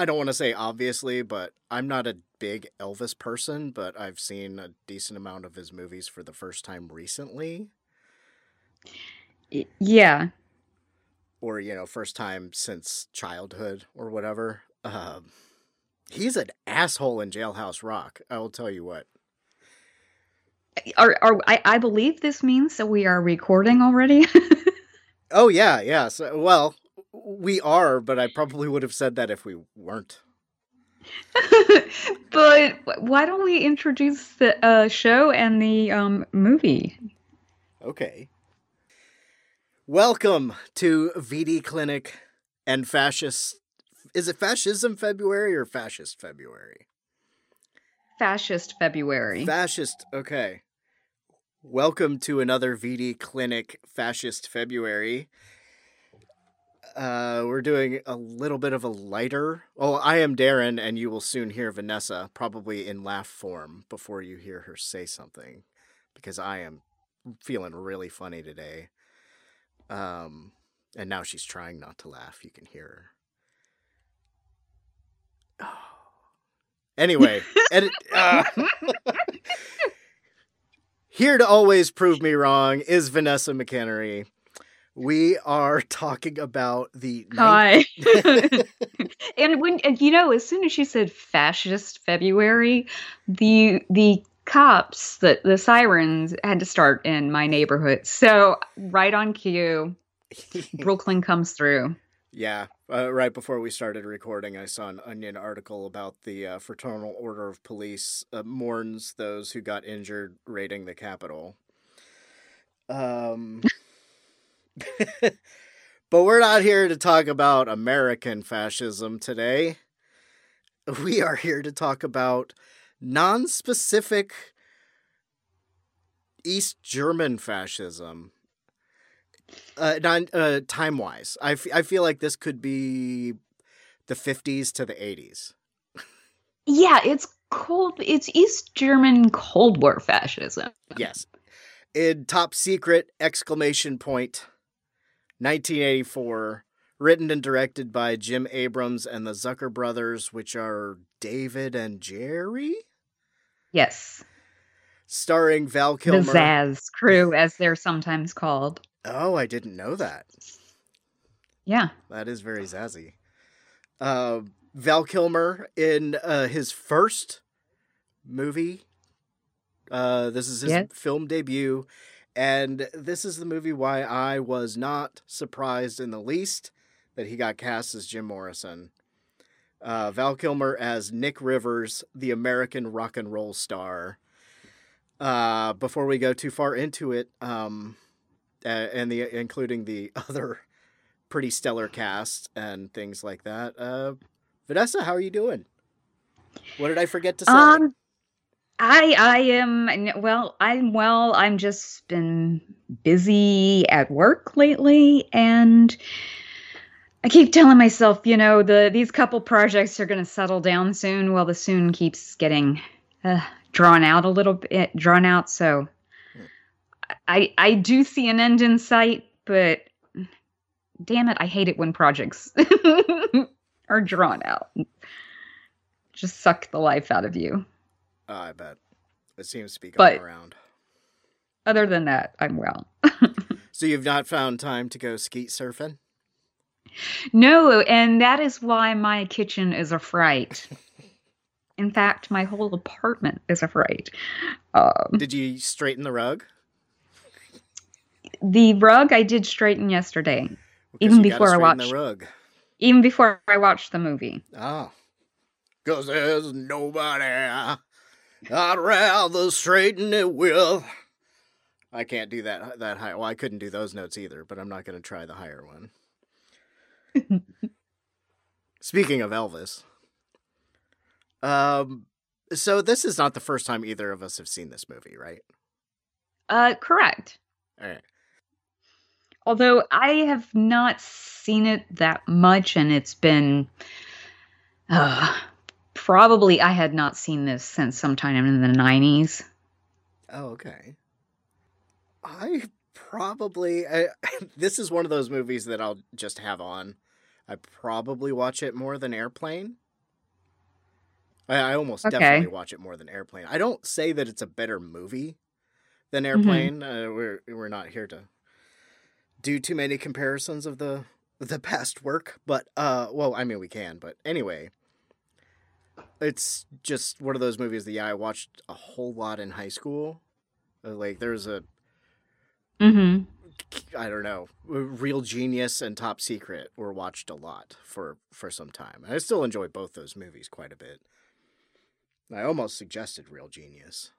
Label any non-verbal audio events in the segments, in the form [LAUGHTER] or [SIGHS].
I don't want to say obviously, but I'm not a big Elvis person, but I've seen a decent amount of his movies for the first time recently, Yeah. or you know, first time since childhood or whatever. Um, he's an asshole in Jailhouse Rock. I will tell you what. Are, are I, I believe this means that we are recording already. [LAUGHS] Oh yeah, yeah. So, well, we are, but I probably would have said that if we weren't. [LAUGHS] but why don't we introduce the uh, show and the um, movie? Okay. Welcome to VD Clinic and Fascist. Is it Fascism February or Fascist February? Fascist February. Fascist. Okay. Welcome to another VD Clinic Fascist February. Uh, we're doing a little bit of a lighter. Oh, I am Darren, and you will soon hear Vanessa, probably in laugh form, before you hear her say something, because I am feeling really funny today. Um, and now she's trying not to laugh. You can hear her. Oh. [SIGHS] Anyway, edit, uh, [LAUGHS] [LAUGHS] here to always prove me wrong is Vanessa McHenry. We are [LAUGHS] talking about the Hi. [LAUGHS] and when and you know, as soon as she said fascist February, the the cops, the the sirens had to start in my neighborhood. So right on cue, [LAUGHS] Brooklyn comes through. Yeah, uh, right before we started recording, I saw an Onion article about the uh, Fraternal Order of Police uh, mourns those who got injured raiding the Capitol. Um, [LAUGHS] but we're not here to talk about American fascism today. We are here to talk about non-specific East German fascism uh, non, uh, time wise, I, f- I feel like this could be the 50s to the 80s. Yeah, it's cold. It's East German Cold War fascism. Yes. In Top Secret, exclamation point, 1984, written and directed by Jim Abrahams and the Zucker brothers, which are David and Jerry, Yes, starring Val Kilmer. the. Zaz crew, as they're sometimes called. Oh, I didn't know that. Yeah. That is very zazzy. Uh, Val Kilmer in uh, his first movie. Uh, this is his Yes. film debut, and this is the movie why I was not surprised in the least that he got cast as Jim Morrison. Uh, Val Kilmer as Nick Rivers, the American rock and roll star. Uh, before we go too far into it, um, and the including the [LAUGHS] other pretty stellar cast and things like that. Uh, Vanessa, how are you doing? What did I forget to say? Um, I I am well. I'm well. I'm just been busy at work lately, and I keep telling myself, you know, the these couple projects are going to settle down soon. Well, the soon keeps getting uh, drawn out a little bit, drawn out. So I I do see an end in sight, but damn it, I hate it when projects [LAUGHS] are drawn out. Just suck the life out of you. Oh, I bet it seems to be going But- around. Other than that, I'm well. [LAUGHS] So you've not found time to go skeet surfing? No, and that is why my kitchen is a fright. In fact, my whole apartment is a fright. Um, Did you straighten the rug? the rug I did straighten yesterday, Because Even before I watched- the rug. even before I watched the movie. Oh, because there's nobody I'd rather straighten it with. I can't do that that high. Well, I couldn't do those notes either, but I'm not going to try the higher one. [LAUGHS] Speaking of Elvis, um, so this is not the first time either of us have seen this movie, right? Uh, correct. All right. Although I have not seen it that much, and it's been uh, probably I had not seen this since sometime in the nineties. Oh, okay. I probably I, [LAUGHS] this is one of those movies that I'll just have on. I probably watch it more than Airplane. I, I almost Okay. definitely watch it more than Airplane. I don't say that it's a better movie than Mm-hmm. Airplane. Uh, we're we're not here to do too many comparisons of the the past work, but uh, well, I mean we can, but anyway, it's just one of those movies that yeah, I watched a whole lot in high school. Uh, Like there's a Mm-hmm. I don't know, Real Genius and Top Secret were watched a lot for for some time. I still enjoy both those movies quite a bit. I almost suggested Real Genius.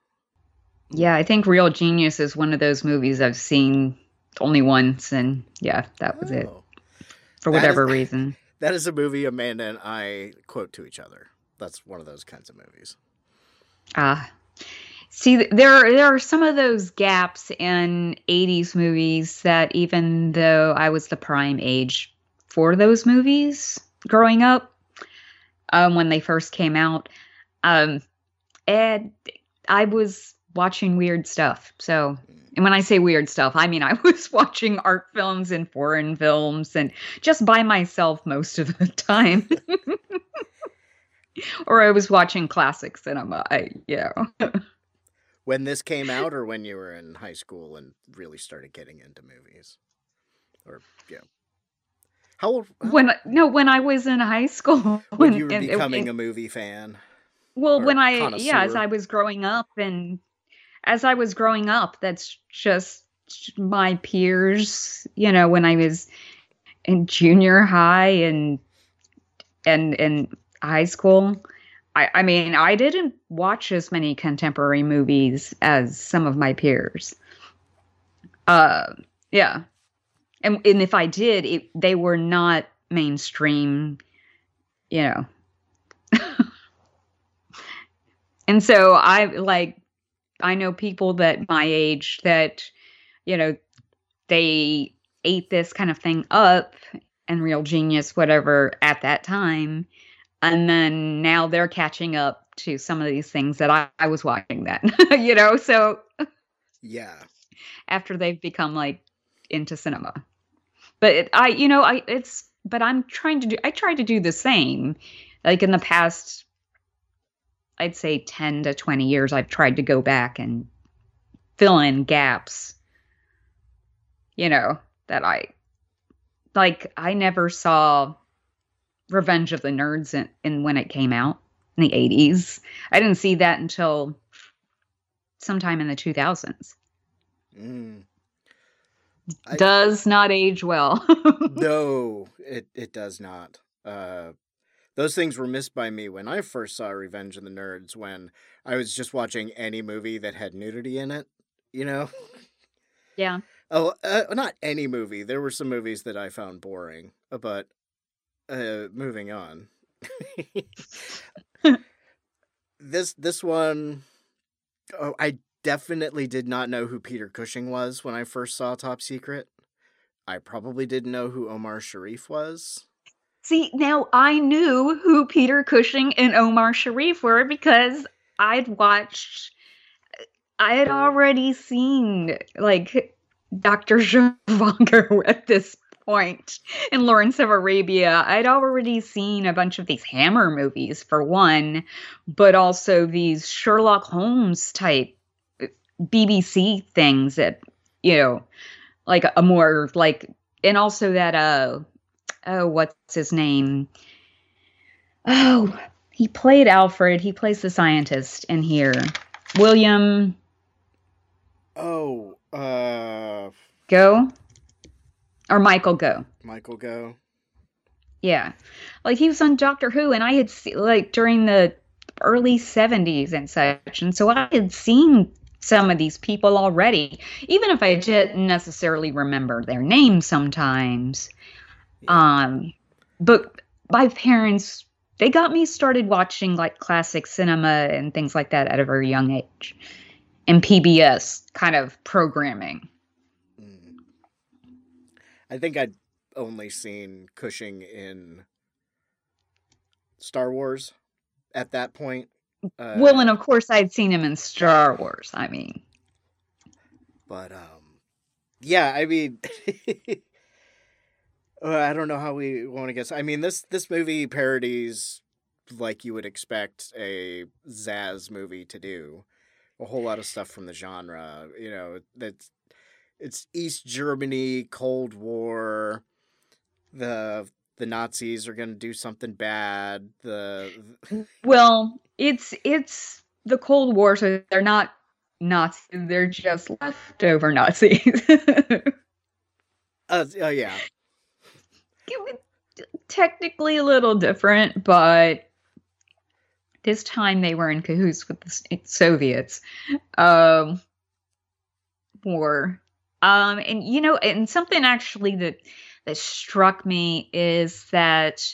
Yeah, I think Real Genius is one of those movies I've seen only once, and yeah, that was it Oh. for That is- whatever [LAUGHS] reason. That is a movie Amanda and I quote to each other. That's one of those kinds of movies. Ah, see, th- there there are some of those gaps in '80s movies that, even though I was the prime age for those movies growing up, um, when they first came out, um, and I was watching weird stuff. So, and when I say weird stuff, I mean I [LAUGHS] was watching art films and foreign films, and just by myself most of the time. [LAUGHS] [LAUGHS] or I was watching classic cinema. I, you [LAUGHS] know. When this came out, or when you were in high school and really started getting into movies, or yeah, how old? how- when no, when I was in high school, [LAUGHS] when you were and- becoming and- a movie fan. well, when I yeah, as. I was growing up, and as I was growing up, that's just my peers. You know, when I was in junior high and and and high school. I, I mean, I didn't watch as many contemporary movies as some of my peers. Uh, yeah, and and if I did, it, they were not mainstream, you know. [LAUGHS] and so I like, I know people that my age that, you know, they ate this kind of thing up and real genius whatever at that time and then now they're catching up to some of these things that I, I was watching then [LAUGHS] you know so Yeah, after they've become like into cinema. But it, i you know i it's but i'm trying to do i try to do the same like in the past i'd say 10 to 20 years i've tried to go back and fill in gaps you know that i like i never saw revenge of the nerds in, in when it came out in the 80s i didn't see that until sometime in the 2000s mm. I- does not age well. [LAUGHS] no, it it does not. Uh, those things were missed by me when I first saw Revenge of the Nerds. When I was just watching any movie that had nudity in it, you know. yeah. Oh, uh, not any movie. There were some movies that I found boring, uh, but uh, moving on. [LAUGHS] this this one, oh, I definitely did not know who Peter Cushing was when I first saw Top Secret. I probably didn't know who Omar Sharif was. See, now I knew who Peter Cushing and Omar Sharif were because I'd watched, I had already seen like Dr. [LAUGHS] Zhivago at this point in Lawrence of Arabia. I'd already seen a bunch of these Hammer movies, for one, but also these Sherlock Holmes type uh, BBC things that, you know, like a more like, and also that, uh, oh, what's his name? Oh, he played Alfred. He plays the scientist in here. William Oh, uh, Go or Michael Gough. Michael Gough. Yeah. Like he was on Doctor Who and I had se- like during the early 70s and such. And so I had seen some of these people already, even if I didn't necessarily remember their names sometimes. Um, but my parents, they got me started watching like classic cinema and things like that at a very young age. and PBS kind of programming. I think I'd only seen Cushing in Star Wars at that point. Uh, well, and of course, I'd seen him in Star Wars. I mean, but um, yeah, I mean, [LAUGHS] uh, I don't know how we want to guess. I mean, this this movie parodies like you would expect a Zaz movie to do, a whole lot of stuff from the genre. You know, that's it's East Germany, Cold War. The the Nazis are going to do something bad. The well, it's it's the Cold War, so they're not Nazis; they're just leftover Nazis. [LAUGHS] uh, uh, yeah, technically a little different, but this time they were in cahoots with the Soviets. Um, war. Um, and you know, and something actually that that struck me is that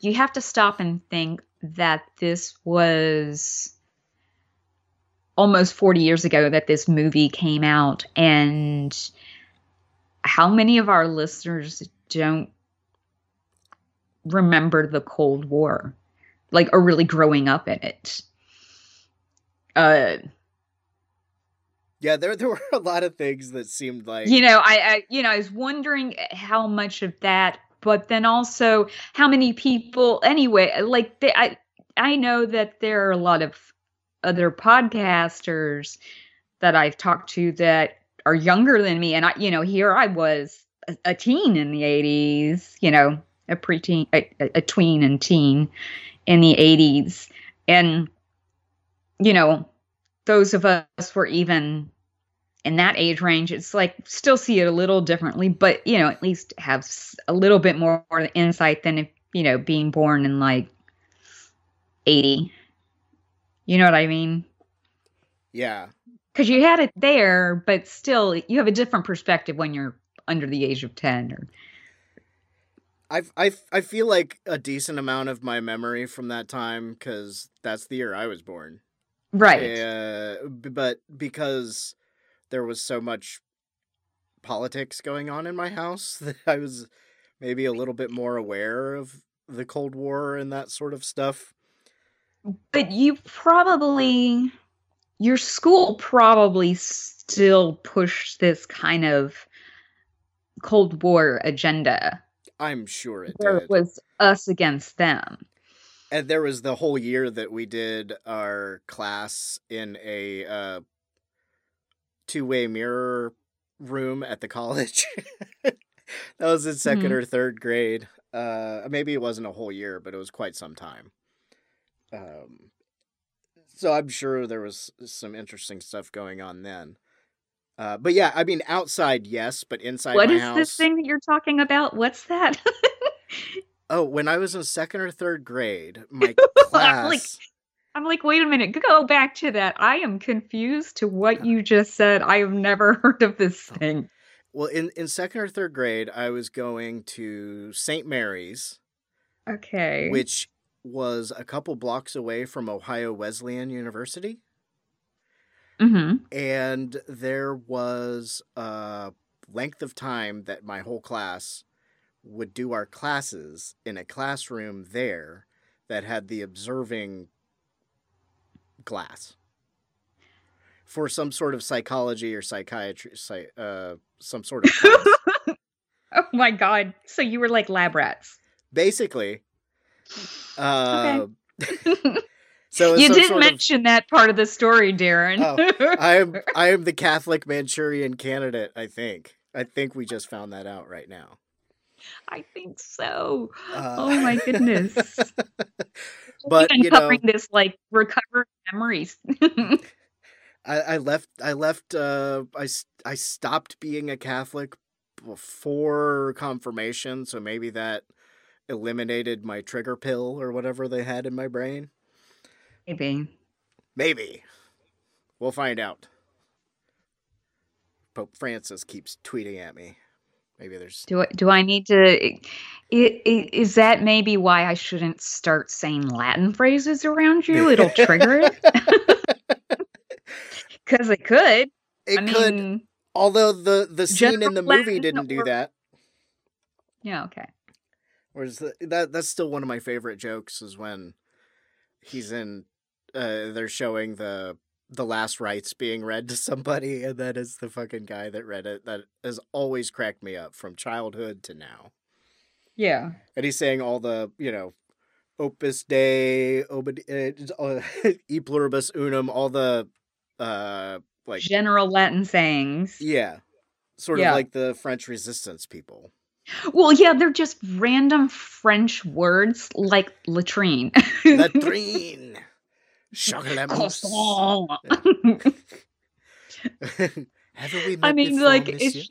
you have to stop and think that this was almost 40 years ago that this movie came out. And how many of our listeners don't remember the cold war? Like are really growing up in it? Uh yeah, there there [LAUGHS] were a lot of things that seemed like you know, I, I you know, I was wondering how much of that, but then also how many people anyway, like they, I I know that there are a lot of other podcasters that I've talked to that are younger than me and I you know, here I was a, a teen in the 80s, you know, a preteen a, a tween and teen in the 80s and you know, those of us were even in that age range it's like still see it a little differently but you know at least have a little bit more insight than if you know being born in like 80 you know what i mean? Yeah. Because you had it there but still you have a different perspective when you're under the age of 10 or I, I, I feel like a decent amount of my memory from that time because that's the year I was born. Right. Uh, but because there was so much politics going on in my house [LAUGHS] that I was maybe a little bit more aware of the Cold War and that sort of stuff. But you probably, your school probably still pushed this kind of Cold War agenda. I'm sure it it was us against them. And there was the whole year that we did our class in a uh, two way mirror room at the college. [LAUGHS] that was in 2nd mm-hmm. or third grade. Uh, maybe it wasn't a whole year, but it was quite some time. Um, so I'm sure there was some interesting stuff going on then. Uh, but yeah, I mean, outside, yes, but inside. What is house, this thing that you're talking about? What's that? [LAUGHS] oh, when I was in second or third grade, [LAUGHS] my class. like, I'm like, wait a minute, go back to that. I am confused to what you just said. I have never [LAUGHS] heard of this oh. thing. Well, in, in second or third grade, I was going to St. Mary's. Okay. Which was a couple blocks away from Ohio Wesleyan University. Mm-hmm. And there was a length of time that my whole class would do our classes in a classroom there that had the observing glass for some sort of psychology or psychiatry, uh, some sort of. [LAUGHS] oh my god! So you were like lab rats, basically. Uh, okay. [LAUGHS] so you didn't mention of... that part of the story, Darren. oh, I am [LAUGHS] I am the Catholic Manchurian candidate. I think. I think we just found that out right now. I think so. Uh, oh my goodness. [LAUGHS] but even you covering know, this like recovered memories. [LAUGHS] I, I left. I left. Uh, I I stopped being a Catholic before confirmation, so maybe that eliminated my trigger pill or whatever they had in my brain. Maybe. Maybe. We'll find out. Pope Francis keeps tweeting at me. Maybe there's. Do I, do I need to? Is that maybe why I shouldn't start saying Latin phrases around you? [LAUGHS] It'll trigger it. [LAUGHS] because it could. It I could, mean, although the the scene in the General movie didn't do or- that. yeah, okay. Whereas the, that that's still one of my favorite jokes is when he's in uh they're showing the the last rites being read to somebody and that is the fucking guy that read it that has always cracked me up from childhood to now. Yeah. And he's saying all the, you know, opus dei, obid, uh, uh, e pluribus unum, all the uh like General Latin sayings. yeah. Sort Yeah. of like the French resistance people. Well, yeah, they're just random French words like latrine. Latrine. [LAUGHS] [LAUGHS] Chocolat. [LAUGHS] [LAUGHS] [LAUGHS] Haven't we I mean, before, like monsieur? it's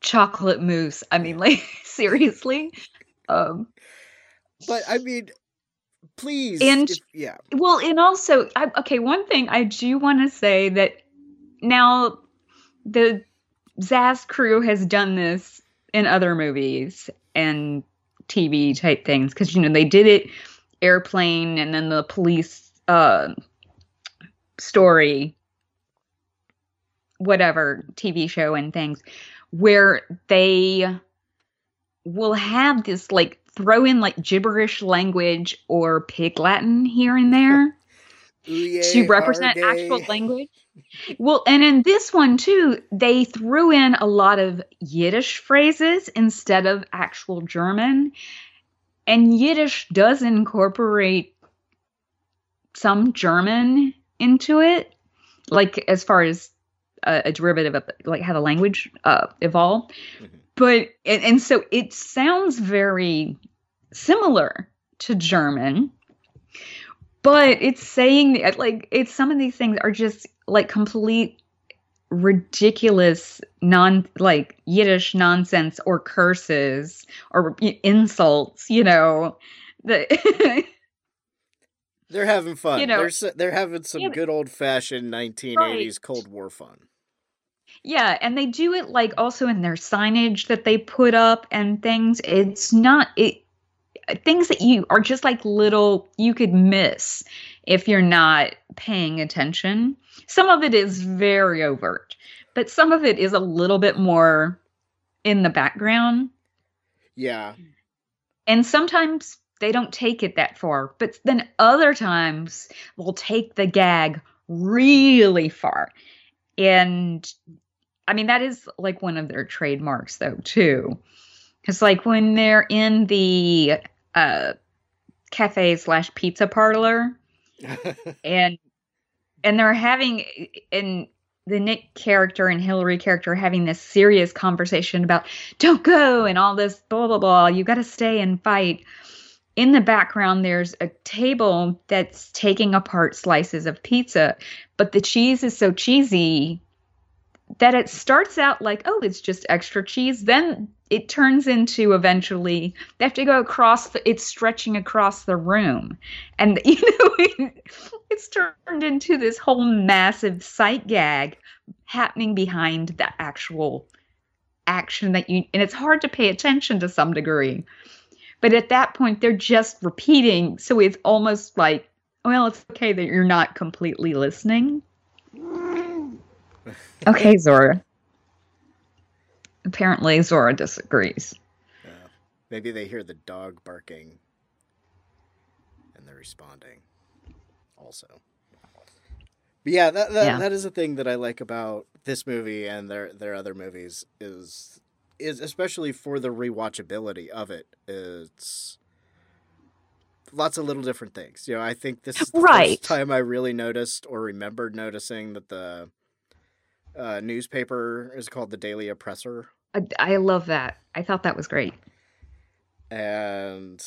chocolate mousse. I mean, like seriously. Um, But I mean, please. And- if- yeah. well, and also, I, okay, one thing I do want to say that now the Zaz crew has done this in other movies and TV type things because you know they did it airplane and then the police uh, story whatever TV show and things where they will have this like throw in like gibberish language or pig Latin here and there [LAUGHS] to represent actual language. Well, and in this one too, they threw in a lot of Yiddish phrases instead of actual German. And Yiddish does incorporate some German into it, like as far as a, a derivative of like how the language uh, evolved. Mhm. But and, and so it sounds very similar to German but it's saying that like it's some of these things are just like complete ridiculous non like yiddish nonsense or curses or insults you know the [LAUGHS] They're having fun. You know- they're they're having some Yeah, good old fashioned 1980s Cold War fun. yeah and they do it like also in their signage that they put up and things it's not it things that you are just like little you could miss if you're not paying attention some of it is very overt but some of it is a little bit more in the background Yeah. and sometimes they don't take it that far but then other times they'll take the gag really far and i mean that is like one of their trademarks though too it's like when they're in the uh cafe slash pizza parlor [LAUGHS] and and they're having and the Nick character and Hillary character having this serious conversation about don't go and all this blah blah blah. You got to stay and fight. In the background, there's a table that's taking apart slices of pizza, but the cheese is so cheesy that it starts out like, oh, it's just extra cheese. Then it turns into eventually they have to go across the, it's stretching across the room. And, [LAUGHS] you know, it's turned into this whole massive sight gag happening behind the actual action that you, and it's hard to pay attention to some degree. But at that point, they're just repeating. So it's almost like, well, it's okay that you're not completely listening. [LAUGHS] Okay, Zora. Apparently, Zora disagrees. Yeah. Maybe they hear the dog barking and they're responding also. But yeah, that that, Yeah. that is a thing that I like about this movie and their their other movies is is especially for the rewatchability of it. It's lots of little different things. You know, I think this is the Right. first time I really noticed or remembered noticing that the uh, newspaper is called the Daily Oppressor. I, I love that. I thought that was great. And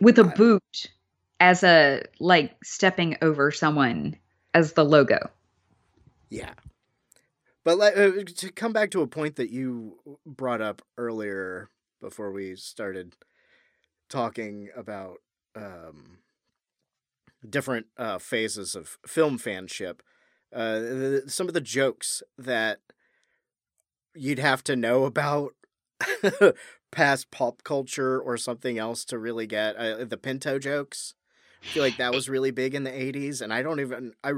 With a I- boot as a like stepping over someone as the logo. Yeah. But like, uh, to come back to a point that you brought up earlier before we started talking about um, different uh, phases of film fanship, uh, some of the jokes that you'd have to know about [LAUGHS] past pop culture or something else to really get uh, the Pinto jokes. I feel like that was really big in the 80s and I don't even I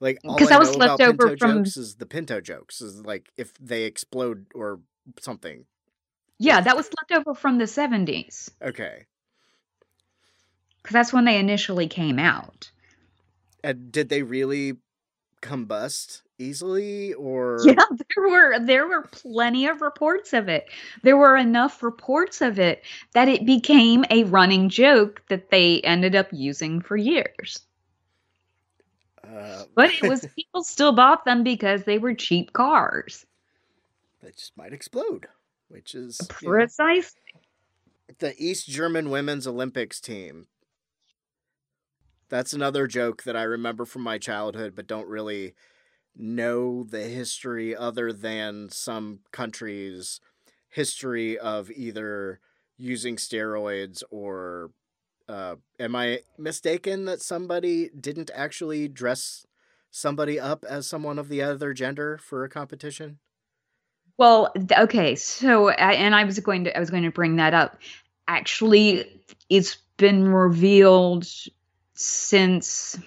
Like all 'Cause I that was know about left over Pinto from- jokes is the Pinto jokes is like if they explode or something. Yeah, that was left over from the 70s Okay. because that's when they initially came out. And did they really combust easily [LAUGHS] or Yeah, there were there were plenty of reports of it. There were enough reports of it that it became a running joke that they ended up using for years. Uh, But it was [LAUGHS] people still bought them because they were cheap cars. that just might explode, which is you know, Precise. the East German women's Olympics team. That's another joke that I remember from my childhood, but don't really know the history other than some countries' history of either using steroids or. Uh, am I mistaken that somebody didn't actually dress somebody up as someone of the other gender for a competition? Well, okay, so I, and I was going to I was going to bring that up. Actually, it's been revealed since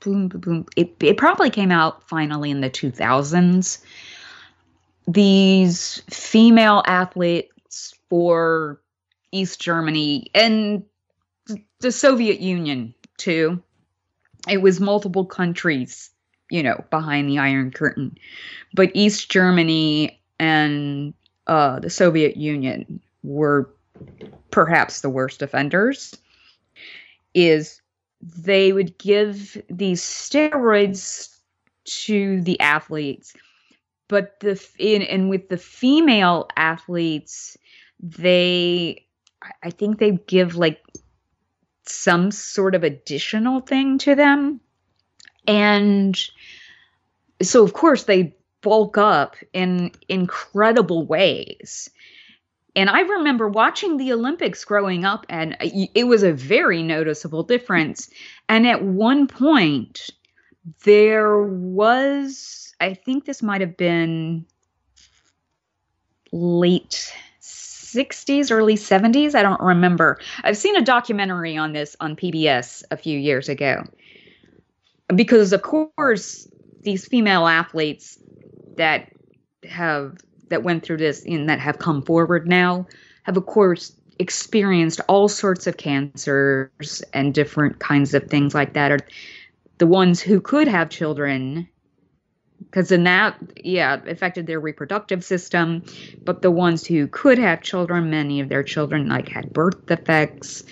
boom, boom, boom. It, it probably came out finally in the 2000s. These female athletes for East Germany and the Soviet Union too. It was multiple countries, you know, behind the Iron Curtain but East Germany and uh, the Soviet Union were perhaps the worst offenders. Is they would give these steroids to the athletes, but the in, and with the female athletes, they I- I think they give like some sort of additional thing to them, and so of course they bulk up in incredible ways. And I remember watching the Olympics growing up, and it was a very noticeable difference. And at one point, there was, I think this might have been late 60s, early 70s. I don't remember. I've seen a documentary on this on PBS a few years ago. Because, of course, these female athletes that have that went through this and that have come forward now have of course experienced all sorts of cancers and different kinds of things like that are the ones who could have children because then that yeah affected their reproductive system but the ones who could have children many of their children like had birth defects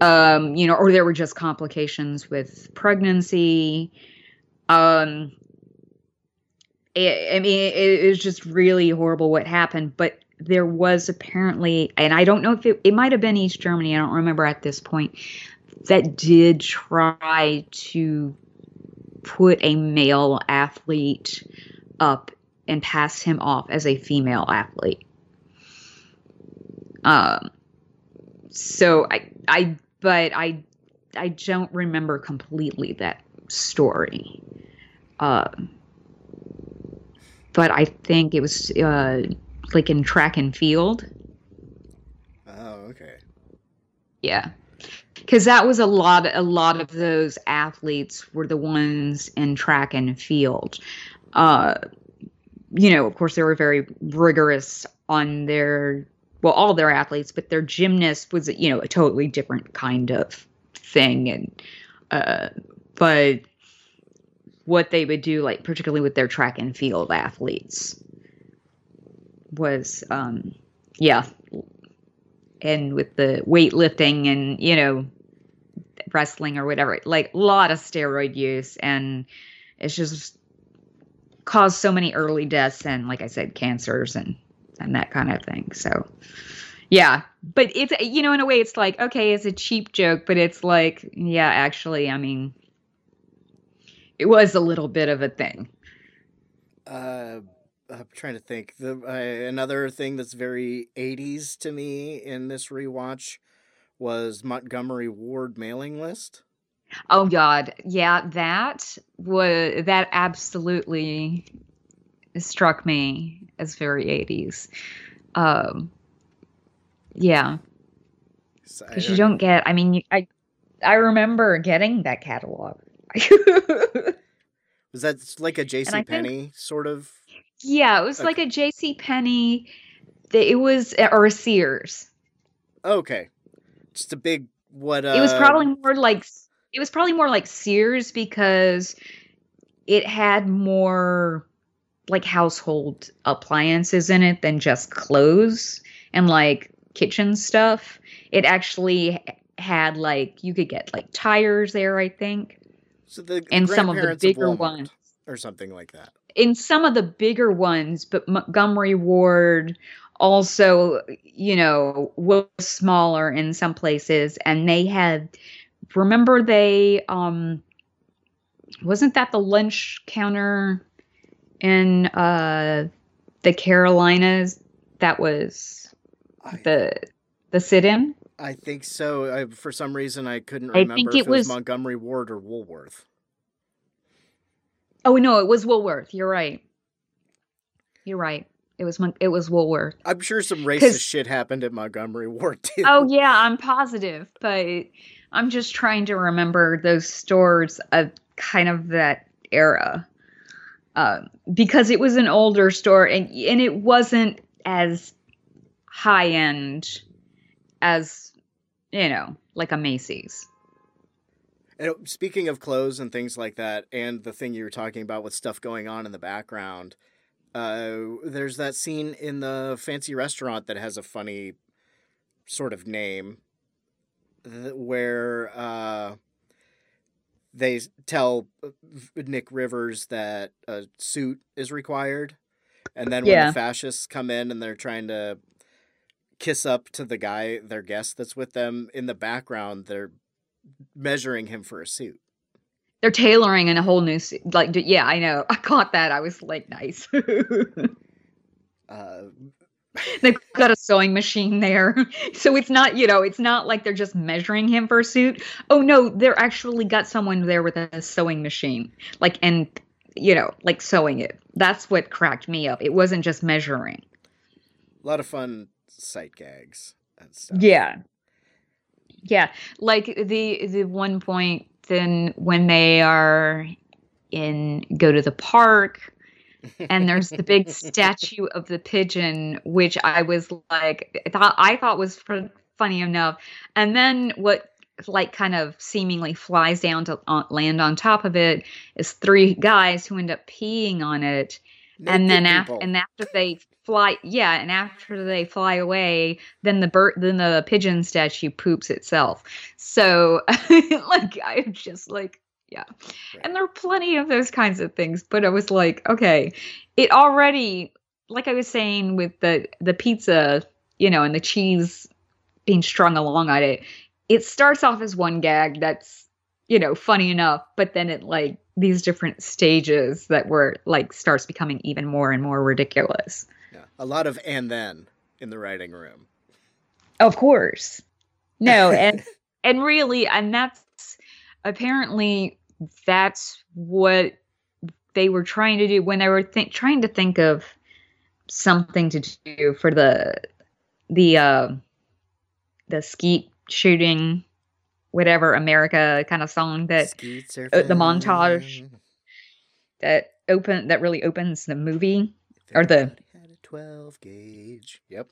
um you know or there were just complications with pregnancy um it, I mean, it, it was just really horrible what happened. But there was apparently, and I don't know if it, it might have been East Germany, I don't remember at this point, that did try to put a male athlete up and pass him off as a female athlete. Um, so I, I, but I, I don't remember completely that story. Um, but I think it was uh, like in track and field. Oh, okay. Yeah, because that was a lot. A lot of those athletes were the ones in track and field. Uh, you know, of course, they were very rigorous on their well, all their athletes, but their gymnast was you know a totally different kind of thing, and uh, but what they would do, like particularly with their track and field athletes, was um, yeah, and with the weightlifting and you know wrestling or whatever, like a lot of steroid use, and it's just caused so many early deaths and, like I said, cancers and and that kind of thing. So. Yeah, but it's you know in a way it's like okay, it's a cheap joke, but it's like yeah, actually, I mean, it was a little bit of a thing. Uh, I'm trying to think. The uh, another thing that's very '80s to me in this rewatch was Montgomery Ward mailing list. Oh God, yeah, that was that absolutely struck me as very 80s. Um, yeah, because you don't get. I mean, you, I I remember getting that catalog. Was that like a [LAUGHS] J.C. think- Penney sort of? yeah, it was like a J.C. Penney. It was or a Sears. Okay, just a big what? Uh, it was probably more like it was probably more like Sears because it had more like household appliances in it than just clothes and like kitchen stuff. It actually had like you could get like tires there, I think. so the and some of the bigger Walmart ones. or something like that. in some of the bigger ones, but Montgomery Ward also, you know, was smaller in some places, and they had. Remember, they um, wasn't that the lunch counter in uh the Carolinas? That was I, the the sit-in. I think so. I, for some reason, I couldn't remember I think if it it was was- Montgomery Ward or Woolworth. Oh no, it was Woolworth. You're right. You're right. It was Mon- it was Woolworth. I'm sure some racist shit happened at Montgomery Ward [LAUGHS] too. Oh yeah, I'm positive, but I'm just trying to remember those stores of kind of that era, um, because it was an older store and and it wasn't as high end as you know, like a Macy's. And speaking of clothes and things like that, and the thing you were talking about with stuff going on in the background, uh, there's that scene in the fancy restaurant that has a funny sort of name, where uh, they tell uh, Nick Rivers that a suit is required, and then when the fascists come in and they're trying to kiss up to the guy, their guest that's with them in the background, they're measuring him for a suit. They're tailoring in a whole new like yeah, I know. [LAUGHS] I caught that. I was like, nice. [LAUGHS] Uh, They've got a sewing machine there. [LAUGHS] So it's not, you know, it's not like they're just measuring him for a suit. Oh no, they're actually got someone there with a sewing machine. Like and you know, like sewing it. That's what cracked me up. It wasn't just measuring. a lot of fun sight gags and stuff. Yeah. Yeah. Like the the one point then when they are in go to the park [LAUGHS] and there's the big statue of the pigeon, which I was like, I thought I thought was fun- funny enough, and then what like kind of seemingly flies down to land on top of it is three guys who end up peeing on it, and then after and after they fly, yeah, and after they fly away, then the bird, then the pigeon statue poops itself. So [LAUGHS] like I'm just like. Yeah. And there are plenty of those kinds of things, but I was like, okay, it already like I was saying with the the pizza, you know, and the cheese being strung along on it, it starts off as one gag that's, you know, funny enough, but then it like these different stages that were like starts becoming even more and more ridiculous. Yeah. A lot of and then in the writing room. Of course. No, [LAUGHS] and and really and that's apparently that's what they were trying to do when they were think, trying to think of something to do for the the uh the skeet shooting whatever America kind of song that uh, the montage. that open that really opens the movie or the- Everybody had a 12 gauge. Yep.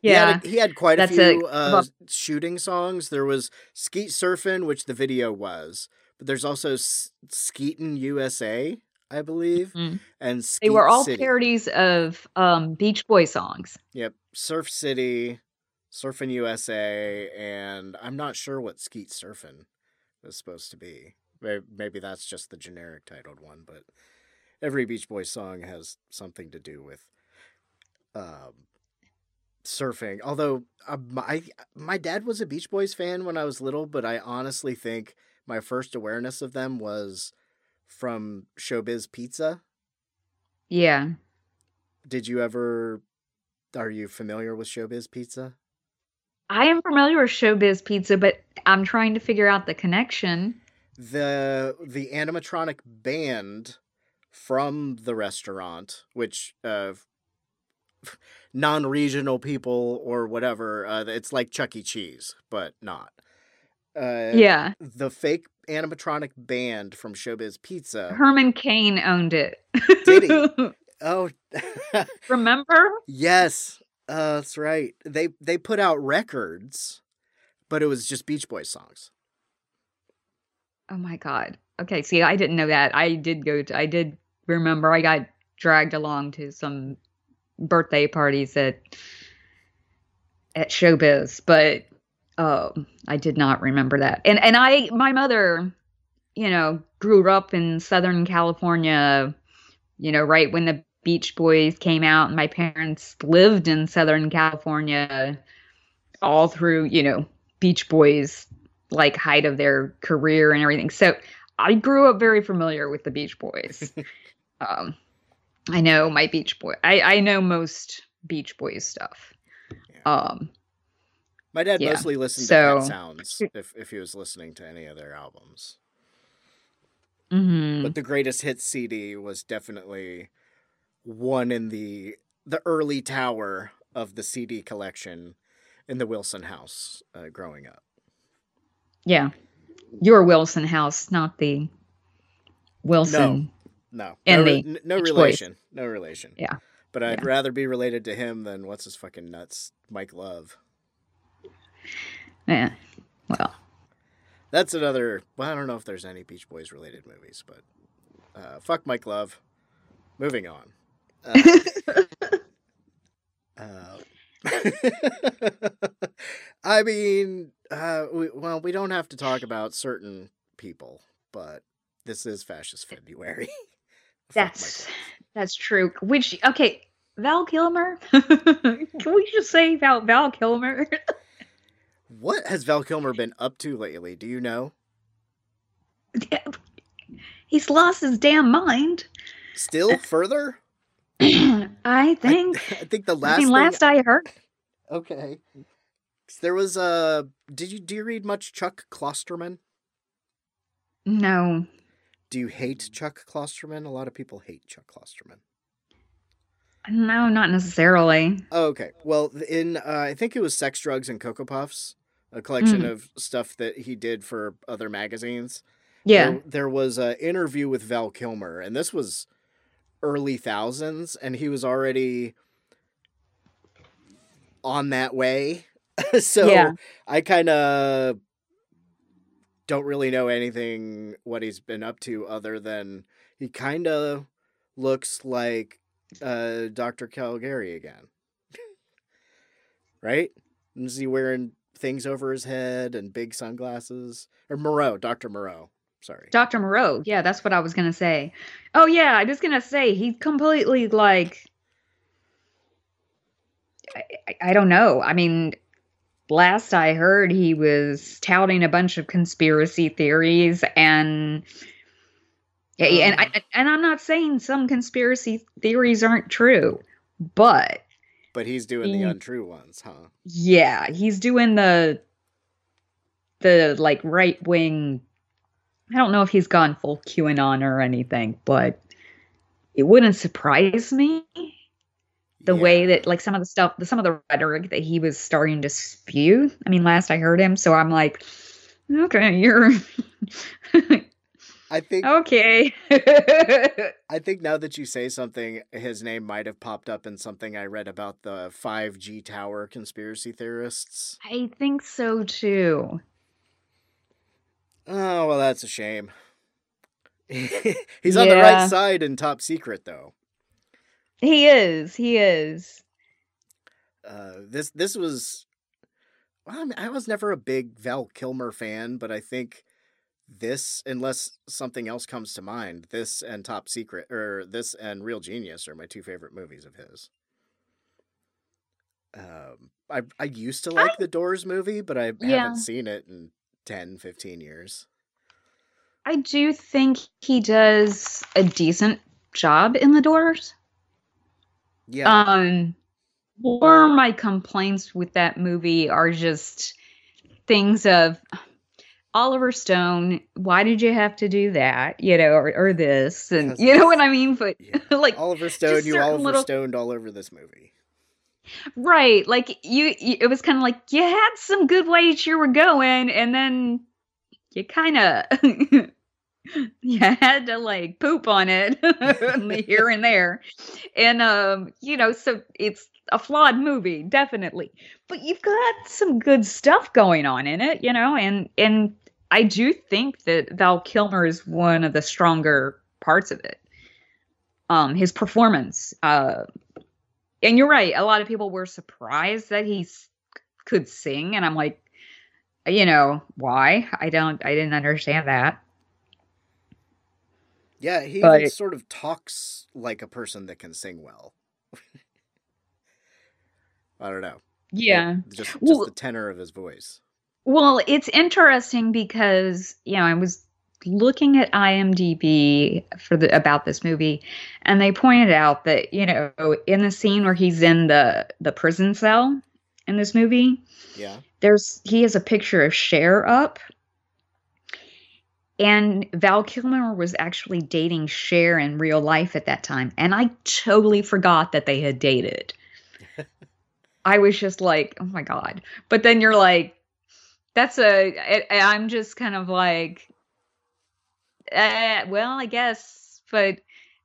yeah He had, he had quite a That's a- few uh, shooting songs. There was Skeet Surfing, which the video was, but there's also S- Skeetin' USA, I believe, Mhm. and Skeet they were all City. parodies of um Beach Boy songs. Yep, Surf City, Surfing USA, and I'm not sure what Skeet Surfing was supposed to be. Maybe that's just the generic titled one, but every Beach Boys song has something to do with um, surfing. Although uh, my my dad was a Beach Boys fan when I was little, but I honestly think my first awareness of them was from Showbiz Pizza. Yeah. Did you ever? Are you familiar with Showbiz Pizza? I am familiar with Showbiz Pizza, but I'm trying to figure out the connection. the the animatronic band from the restaurant, which uh, non-regional people or whatever, uh, it's like Chuck E. Cheese, but not. Uh, yeah. the fake animatronic band from Showbiz Pizza. Herman Cain owned it. Did he? [LAUGHS] Oh, [LAUGHS] Remember? yes, uh, that's right. They they put out records, but it was just Beach Boys songs. Oh my god. Okay, see, I didn't know that. I did go to I did remember I got dragged along to some birthday parties at at Showbiz, but um I did not remember that. And and I my mother, you know, grew up in Southern California, you know, right when the Beach Boys came out and my parents lived in Southern California all through, you know, Beach Boys like height of their career and everything. So I grew up very familiar with the Beach Boys. [LAUGHS] um, I know my Beach Boy. I I know most Beach Boys stuff. Um, My dad Yeah, mostly listened to Pet Sounds [LAUGHS] if if he was listening to any of their albums. mhm. But the greatest hits CD was definitely one in the the early tower of the CD collection in the Wilson house uh, growing up. Yeah, your Wilson house, not the Wilson. No, no, re- the n- no Boys. relation, no relation. Yeah. but I'd Yeah. rather be related to him than what's his fucking nuts, Mike Love. Yeah. Well, That's another. Well, I don't know if there's any Beach Boys related movies, but uh, fuck Mike Love. Moving on. Uh, [LAUGHS] uh, [LAUGHS] I mean, uh, we, well, we don't have to talk about certain people, but this is Fascist February. [LAUGHS] Fuck that's that's true. Which okay, Val Kilmer. [LAUGHS] Can we just say Val Val Kilmer? What has Val Kilmer been up to lately? Do you know? He's lost his damn mind. Still further? [CLEARS THROAT] I think. [LAUGHS] I think the I, last. mean, thing- last I heard, [LAUGHS] Okay. There was a. did you do you read much Chuck Klosterman? no. Do you hate Chuck Klosterman? A lot of people hate Chuck Klosterman. No, not necessarily. Oh, okay. Well, in uh, I think it was Sex, Drugs, and Cocoa Puffs, a collection Mm. of stuff that he did for other magazines. Yeah. There, there was an interview with Val Kilmer, and this was early thousands, and he was already on that way. [LAUGHS] so Yeah. I kind of don't really know anything what he's been up to other than he kind of looks like uh, Dr. Caligari again. [LAUGHS] right? Is he wearing things over his head and big sunglasses? Or Moreau, Dr. Moreau. Sorry. Dr. Moreau. Yeah, that's what I was going to say. Oh, yeah, I was going to say he's completely like. I, I, I don't know. I mean, last I heard, he was touting a bunch of conspiracy theories and. Yeah, hmm. and I, and I'm not saying some conspiracy theories aren't true, but But he's doing the untrue ones, huh? Yeah, he's doing the the like right wing. I don't know if he's gone full QAnon or anything, but it wouldn't surprise me the way that like some of the stuff, the, some of the rhetoric that he was starting to spew. I mean, last I heard him, so I'm like, okay, you're I think [LAUGHS] okay. I think now that you say something, his name might have popped up in something I read about the 5G tower conspiracy theorists. I think so too. Oh, well, that's a shame. [LAUGHS] He's on the right side in Top Secret, though. He is. He is. Uh, this this was. Well, I, mean, I was never a big Val Kilmer fan, but I think this, unless something else comes to mind, this and Top Secret, or this and Real Genius are my two favorite movies of his. Um, I I used to like the Doors movie, but I Yeah. haven't seen it in 10, 15 years. I do think he does a decent job in the doors. Yeah, Um more my complaints with that movie are just things of Oliver Stone, why did you have to do that? You know, or, or this and you know what I mean? But Yeah. [LAUGHS] like Oliver Stone, you Oliver little- Stoned all over this movie. Right, like you, you it was kind of like you had some good ways you were going and then you kind of [LAUGHS] you had to like poop on it [LAUGHS] here and there. And um you know so it's a flawed movie definitely. But you've got some good stuff going on in it you know and and i do think that val kilmer is one of the stronger parts of it. Um his performance uh and you're right a lot of people were surprised that he s- could sing and i'm like you know why i don't i didn't understand that Yeah, he But- sort of talks like a person that can sing well. [LAUGHS] I don't know. yeah just just Well- the tenor of his voice. Well, it's interesting because you know I was looking at IMDb for the about this movie, and they pointed out that you know in the scene where he's in the the prison cell in this movie, Yeah. there's he has a picture of Cher up, and Val Kilmer was actually dating Cher in real life at that time, and I totally forgot that they had dated. [LAUGHS] I was just like, oh my god! But then you're like, that's a. I'm just kind of like, uh, well, I guess, but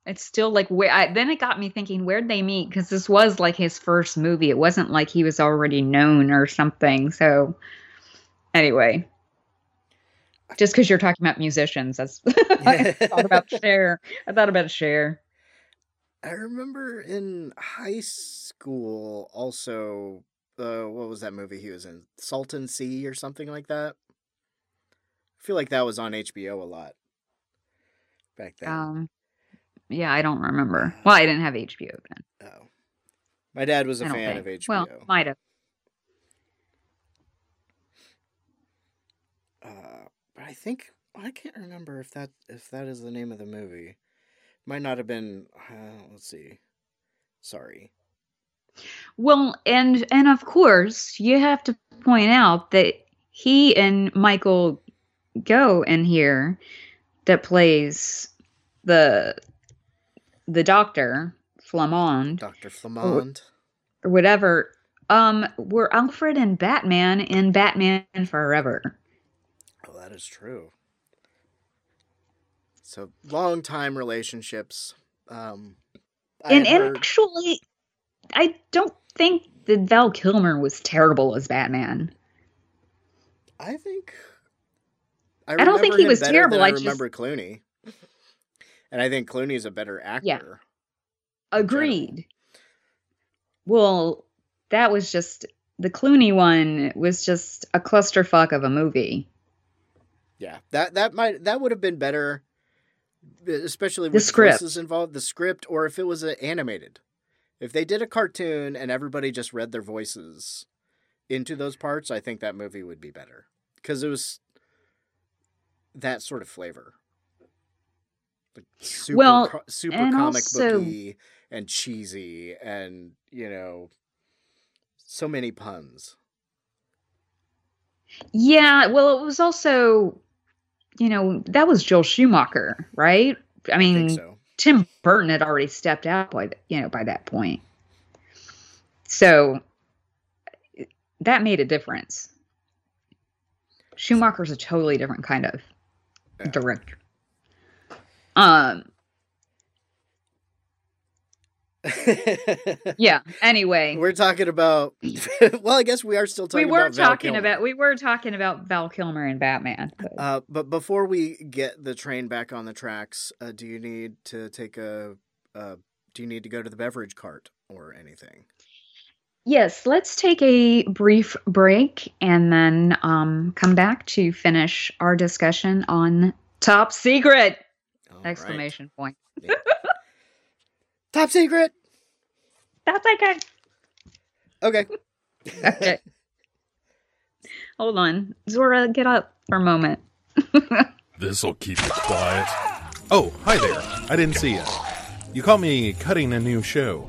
it's still like where. I, then it got me thinking, where'd they meet? Because this was like his first movie. It wasn't like he was already known or something. So, anyway, just because you're talking about musicians, that's [LAUGHS] I [LAUGHS] thought about Cher. I thought about Cher. I remember in high school also uh what was that movie he was in? Salton Sea or something like that. I feel like that was on HBO a lot back then. Um, yeah, I don't remember. Well, I didn't have HBO then. oh. My dad was a fan think. of HBO. Well, might have. uh, but I think I can't remember if that if that is the name of the movie. Might not have been. Uh, let's see. Sorry. Well, and and of course, you have to point out that he and Michael Gough in here that plays the the doctor Flammond Doctor Flammond. or whatever um were Alfred and Batman in Batman Forever. Oh, that is true. So long time relationships. Um, I and had and heard- actually I don't think that Val Kilmer was terrible as Batman. I think I don't think he was terrible, I I just- remember Clooney, [LAUGHS] and I think Clooney is a better actor. Yeah. Agreed. Well, that was just the Clooney one was just a clusterfuck of a movie. Yeah, that that might that would have been better, especially The with script. voices involved. The script, or if it was uh, animated, if they did a cartoon and everybody just read their voices into those parts, I think that movie would be better because it was that sort of flavor. Like super, Well, co- super comic also- booky and cheesy, and you know, so many puns. Yeah, well, it was also, you know, that was Joel Schumacher, right? I I mean, think so. Tim Burton had already stepped out by the, you know by that point, so that made a difference. Schumacher's a totally different kind of Yeah. director. Um. [LAUGHS] Yeah. Anyway, We're talking about. [LAUGHS] well, I guess we are still talking. we talking. were about Val talking Kilmer. about we were talking about Val Kilmer and Batman. but- Uh, but before we get the train back on the tracks, uh, do you need to take a? Uh, do you need to go to the beverage cart or anything? Yes, let's take a brief break and then um, come back to finish our discussion on Top Secret! All right. Exclamation point. Top secret. That's okay. Okay. Okay. [LAUGHS] Hold on, Zora, get up for a moment. [LAUGHS] This'll keep you quiet. Oh, hi there. I didn't see you. You caught me cutting a new show.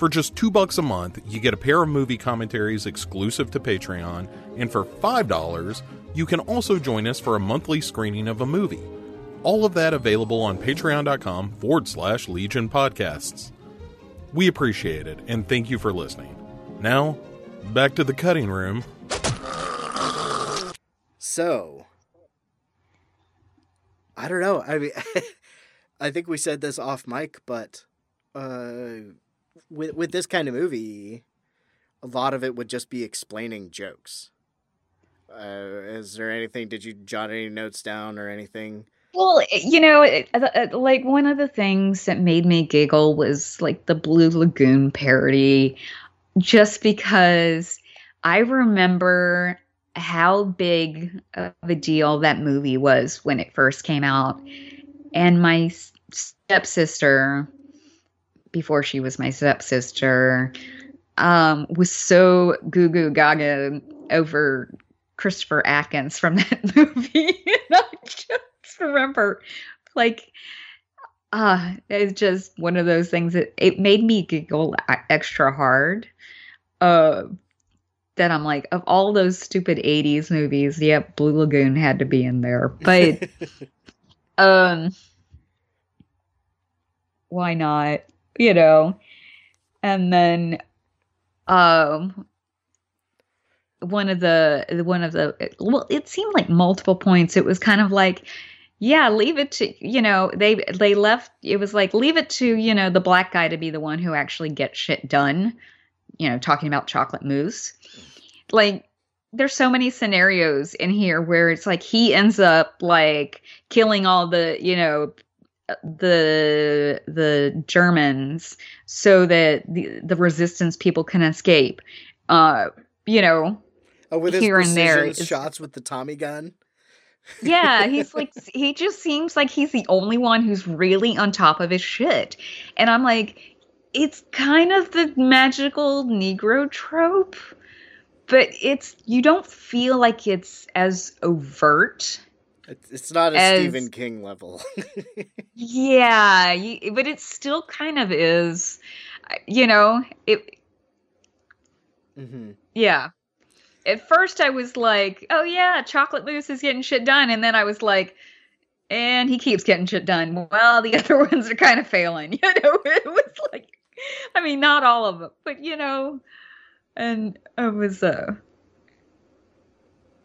For just two bucks a month, you get a pair of movie commentaries exclusive to Patreon, and for $5, you can also join us for a monthly screening of a movie. All of that available on patreon.com forward slash Legion Podcasts. We appreciate it, and thank you for listening. Now, back to the cutting room. So, I don't know. I mean, [LAUGHS] I think we said this off mic, but uh, with with this kind of movie, a lot of it would just be explaining jokes. Uh, is there anything? Did you jot any notes down or anything? Well, you know, it, uh, like one of the things that made me giggle was like the Blue Lagoon parody, just because I remember how big of a deal that movie was when it first came out. And my stepsister, before she was my stepsister, um, was so goo goo gaga over Christopher Atkins from [LAUGHS] that movie. and I just remember, like, uh, it's just one of those things that it made me giggle extra hard. Uh, that I'm like, of all those stupid 80s movies, yep, Blue Lagoon had to be in there. But [LAUGHS] um why not? You know. And then um one of the one of the well it seemed like multiple points it was kind of like yeah leave it to you know they they left it was like leave it to you know the black guy to be the one who actually gets shit done you know talking about chocolate mousse like there's so many scenarios in here where it's like he ends up like killing all the you know the the Germans so that the the resistance people can escape. Uh, you know, Oh, with his Here and there, shots with the Tommy gun. yeah, he's [LAUGHS] like he just seems like he's the only one who's really on top of his shit. And I'm like it's kind of the magical negro trope, but it's you don't feel like it's as overt. It's, not a As- Stephen King level. [LAUGHS] Yeah, you, but it still kind of is. You know, it hmm Yeah. At first, I was like, "Oh yeah, Chocolate Mousse is getting shit done," and then I was like, "And he keeps getting shit done." Well, the [LAUGHS] other ones are kind of failing. [LAUGHS] You know, it was like, I mean, not all of them, but you know, and it was uh,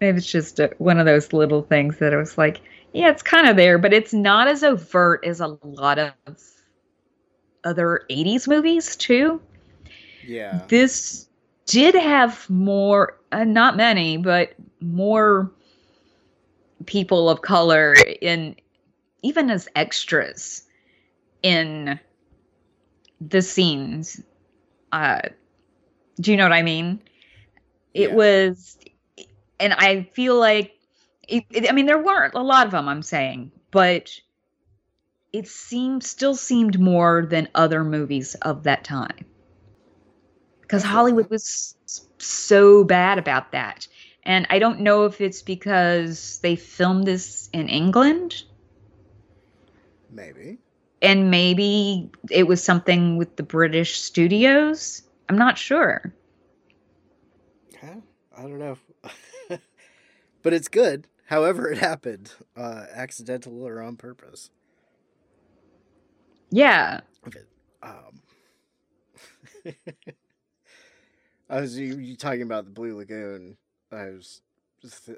it was just uh, one of those little things that I was like, "Yeah, it's kind of there, but it's not as overt as a lot of other '80s movies too." Yeah. this did have more uh, not many but more people of color in even as extras in the scenes uh do you know what i mean it Yeah. was and i feel like it, it- i mean there weren't a lot of them i'm saying but it seemed still seemed more than other movies of that time because Hollywood was so bad about that. And I don't know if it's because they filmed this in England Maybe. and maybe it was something with the British studios. I'm not sure. Huh? I don't know. But it's good. However, it happened, uh, accidental or on purpose. Yeah. Um, [LAUGHS] I was you, you talking about the Blue Lagoon. I was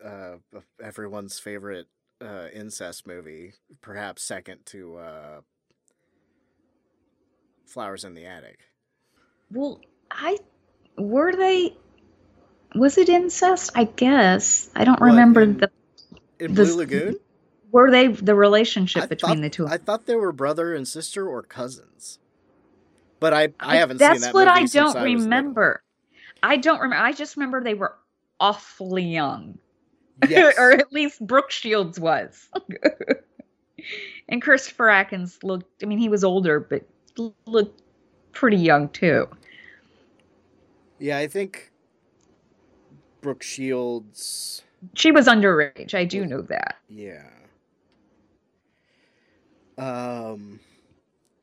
uh, everyone's favorite uh, incest movie, perhaps second to uh, Flowers in the Attic. Well, I were they was it incest? I guess. I don't What, remember in- the In The- Blue Lagoon, were they the relationship I between thought- the two. I thought they were brother and sister or cousins. But I, I haven't That's seen that what movie I don't I remember. I don't remember. I just remember they were awfully young. [LAUGHS] Yes. or at least Brooke Shields was. [LAUGHS] and Christopher Atkins looked, I mean, he was older, but looked pretty young too. yeah, I think Brooke Shields. She was underage. I do know that. Yeah. Um.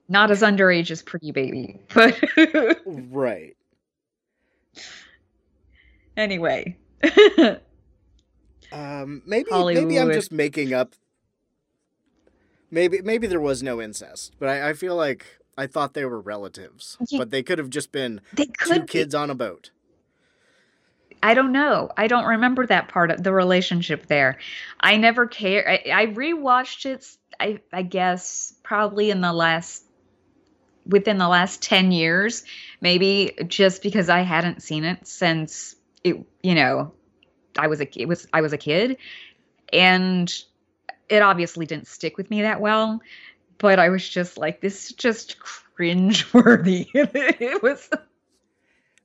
Not as underage as Pretty Baby, [LAUGHS] but Right. anyway. Um. Maybe. Maybe I'm just making up. Maybe. Maybe there was no incest, but I, I feel like I thought they were relatives, but they could have just been two be- kids on a boat. I don't know. I don't remember that part of the relationship there. I never care. I, I rewatched it. I I guess probably in the last within the last ten years, maybe just because I hadn't seen it since it. You know, I was a it was I was a kid, and it obviously didn't stick with me that well. But I was just like, this is just cringe-worthy. [LAUGHS] it was.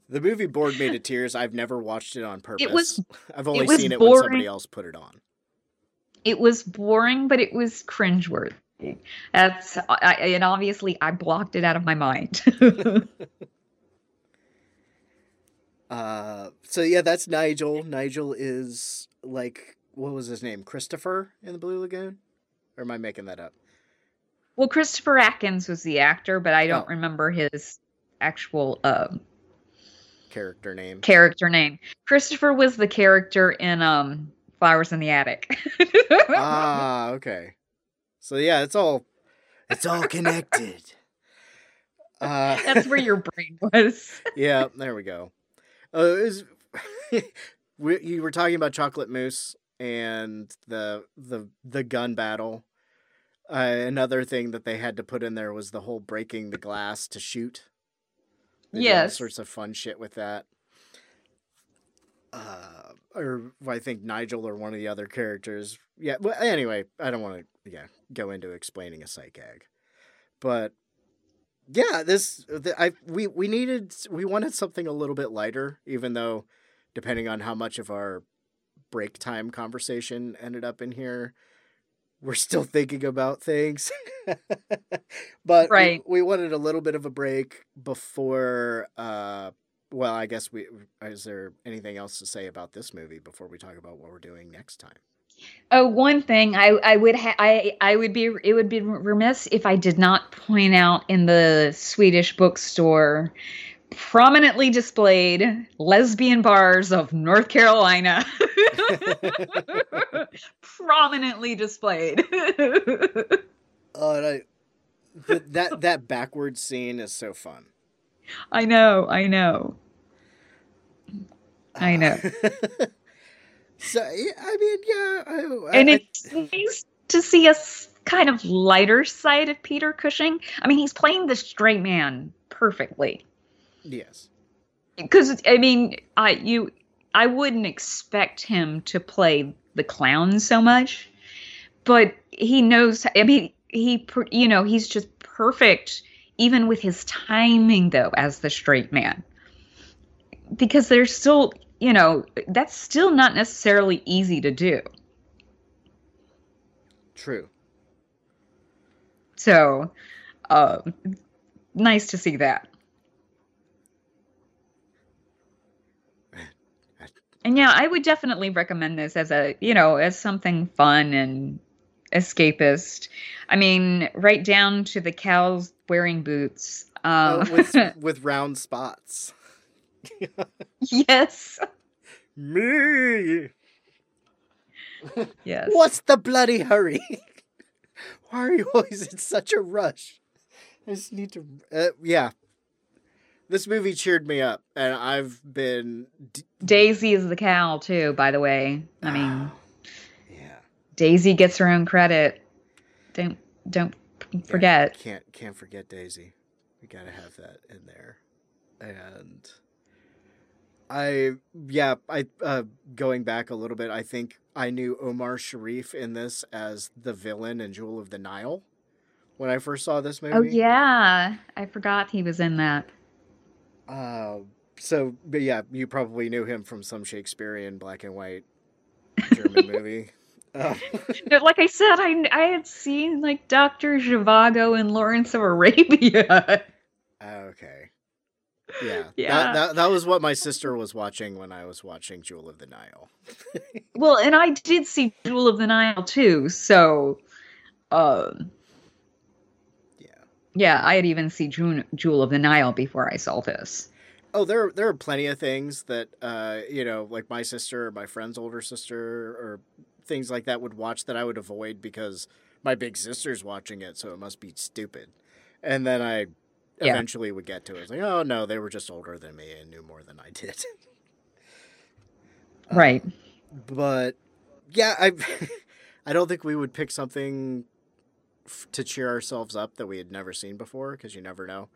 The movie bored me to tears. I've never watched it on purpose. was- I've only was seen it when somebody else put it on. it was boring, but it was cringeworthy. That's I, and obviously I blocked it out of my mind. [LAUGHS] Uh, so yeah, that's Nigel. Nigel is like what was his name? Christopher in the Blue Lagoon, or am I making that up? well, Christopher Atkins was the actor, but I don't Oh. remember his actual uh, Character name. character name. Christopher was the character in um, Flowers in the Attic. [LAUGHS] ah, okay. So yeah, it's all it's all connected. [LAUGHS] Uh, That's where your brain was. [LAUGHS] yeah, there we go. Uh, it was, we, you were talking about chocolate mousse and the the the gun battle. Uh, another thing that they had to put in there was the whole breaking the glass to shoot. They did all Yes. sorts of fun shit with that. Uh, or I think Nigel or one of the other characters. Yeah. Well, anyway, I don't want to yeah go into explaining a psych gag, but yeah, this the, I we we needed we wanted something a little bit lighter, even though depending on how much of our break time conversation ended up in here, we're still thinking about things. [LAUGHS] but we- Right. we, wanted a little bit of a break before. uh Well, I guess we is there anything else to say about this movie before we talk about what we're doing next time? Oh, one thing I I would ha- I I would be it would be remiss if I did not point out in the Swedish bookstore prominently displayed lesbian bars of North Carolina. [LAUGHS] prominently displayed. [LAUGHS] Oh, and I, that that backwards scene is so fun. I know, I know. I know. [LAUGHS] so I mean, yeah, I, and I- it's nice to see a kind of lighter side of Peter Cushing. I mean, he's playing the straight man perfectly. Yes, because I mean, I you I wouldn't expect him to play the clown so much, but he knows. I mean, he you know he's just perfect even with his timing though as the straight man because there's still you know that's still not necessarily easy to do. true. So, uh, nice to see that. And yeah, I would definitely recommend this as a, you know, as something fun and escapist. I mean, right down to the cows wearing boots. Oh, Um, with [LAUGHS] with round spots. yes, Me. yes. What's the bloody hurry? [LAUGHS] Why are you always in such a rush? I just need to. Uh, yeah. This movie cheered me up, and I've been. D- Daisy is the cow too, by the way. I mean, yeah. Daisy gets her own credit. Don't don't forget. Can't can't forget Daisy. We gotta have that in there. And I yeah, I uh going back a little bit, I think I knew Omar Sharif in this as the villain in Jewel of the Nile when I first saw this movie. Oh yeah, I forgot he was in that. Uh So, but yeah, you probably knew him from some Shakespearean black and white German [LAUGHS] movie. Um, like I said, I I had seen like Doctor Zhivago and Lawrence of Arabia. okay. Yeah. Yeah. That, that, that was what my sister was watching when I was watching Jewel of the Nile. [LAUGHS] well, and I did see Jewel of the Nile too, so um. Yeah, I had even seen Jewel, Jewel of the Nile before I saw this. Oh, there there are plenty of things that uh, you know, like my sister or my friend's older sister or things like that would watch that I would avoid because my big sister's watching it, so it must be stupid. And then I Yeah. eventually would get to it. It's like, oh no, they were just older than me and knew more than I did. [LAUGHS] Right. but yeah, I [LAUGHS] I don't think we would pick something f- to cheer ourselves up that we had never seen before because you never know.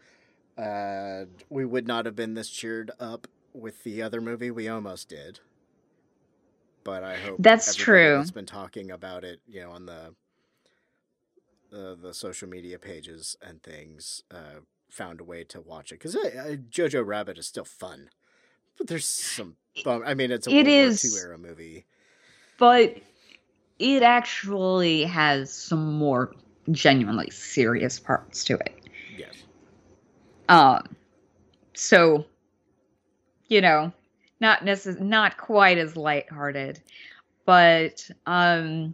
Uh, we would not have been this cheered up with the other movie. We almost did, but I hope That's true. That's been talking about it, you know, on the the the social media pages and things. Uh, found a way to watch it because uh, Jojo Rabbit is still fun, but there's some. Bum- I mean, it's a It World War II era movie. But it actually has some more genuinely serious parts to it. Yes. Um, so, you know, not necess- not quite as lighthearted, but um,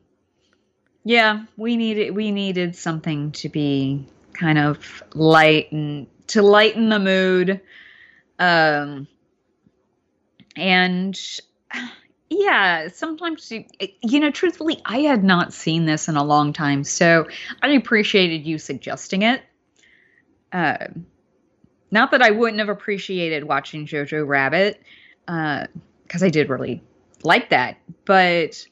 yeah, we needed we needed something to be kind of light and to lighten the mood, um, and yeah, sometimes you, you know, truthfully, I had not seen this in a long time, so I appreciated you suggesting it. Uh, not that I wouldn't have appreciated watching Jojo Rabbit, because I did really like that. But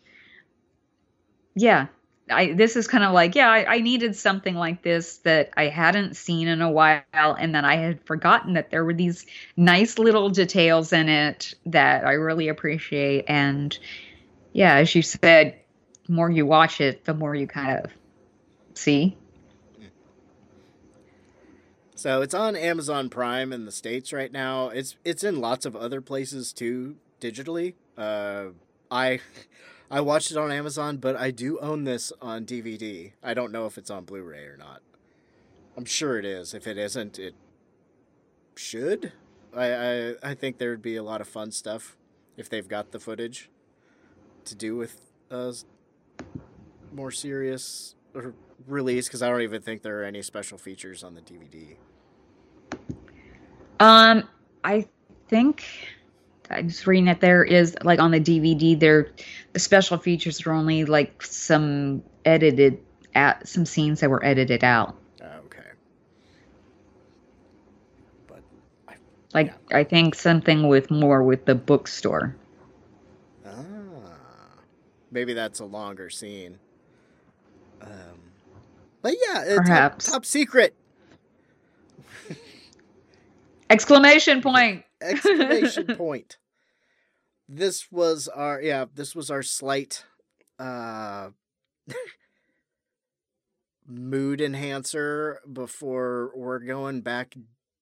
yeah, I this is kind of like yeah, I, I needed something like this that I hadn't seen in a while, and that I had forgotten that there were these nice little details in it that I really appreciate. And yeah, as you said, the more you watch it, the more you kind of see. So it's on Amazon Prime in the states right now. It's it's in lots of other places too digitally. Uh, I I watched it on Amazon, but I do own this on DVD. I don't know if it's on Blu-ray or not. I'm sure it is. If it isn't, it should. I I, I think there would be a lot of fun stuff if they've got the footage to do with uh, more serious release because I don't even think there are any special features on the DVD. Um, I think I'm just reading that there is like on the DVD there the special features are only like some edited at some scenes that were edited out. Uh, okay. But I, Like I think something with more with the bookstore. ah, maybe that's a longer scene. Um, but yeah, it's top, Perhaps. top secret [LAUGHS] Exclamation point. Exclamation [LAUGHS] point. This was our yeah, this was our slight uh mood enhancer before we're going back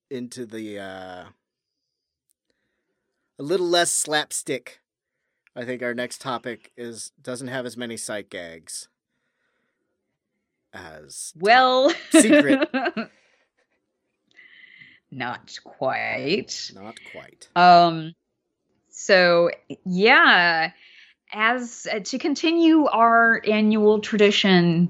into the uh a little less slapstick. I think our next topic is doesn't have as many sight gags as Well, Secret. [LAUGHS] Not quite. not quite. Um so yeah, as uh, to continue our annual tradition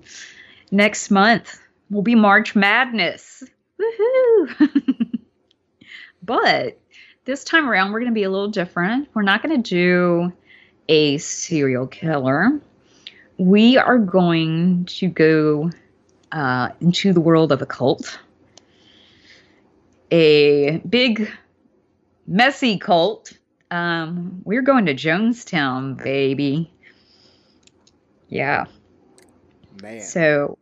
next month will be March Madness. Woohoo. [LAUGHS] but this time around we're going to be a little different. We're not going to do a serial killer. We are going to go uh, into the world of occult. A big messy cult. Um, we're going to Jonestown, baby. Yeah. Man. So,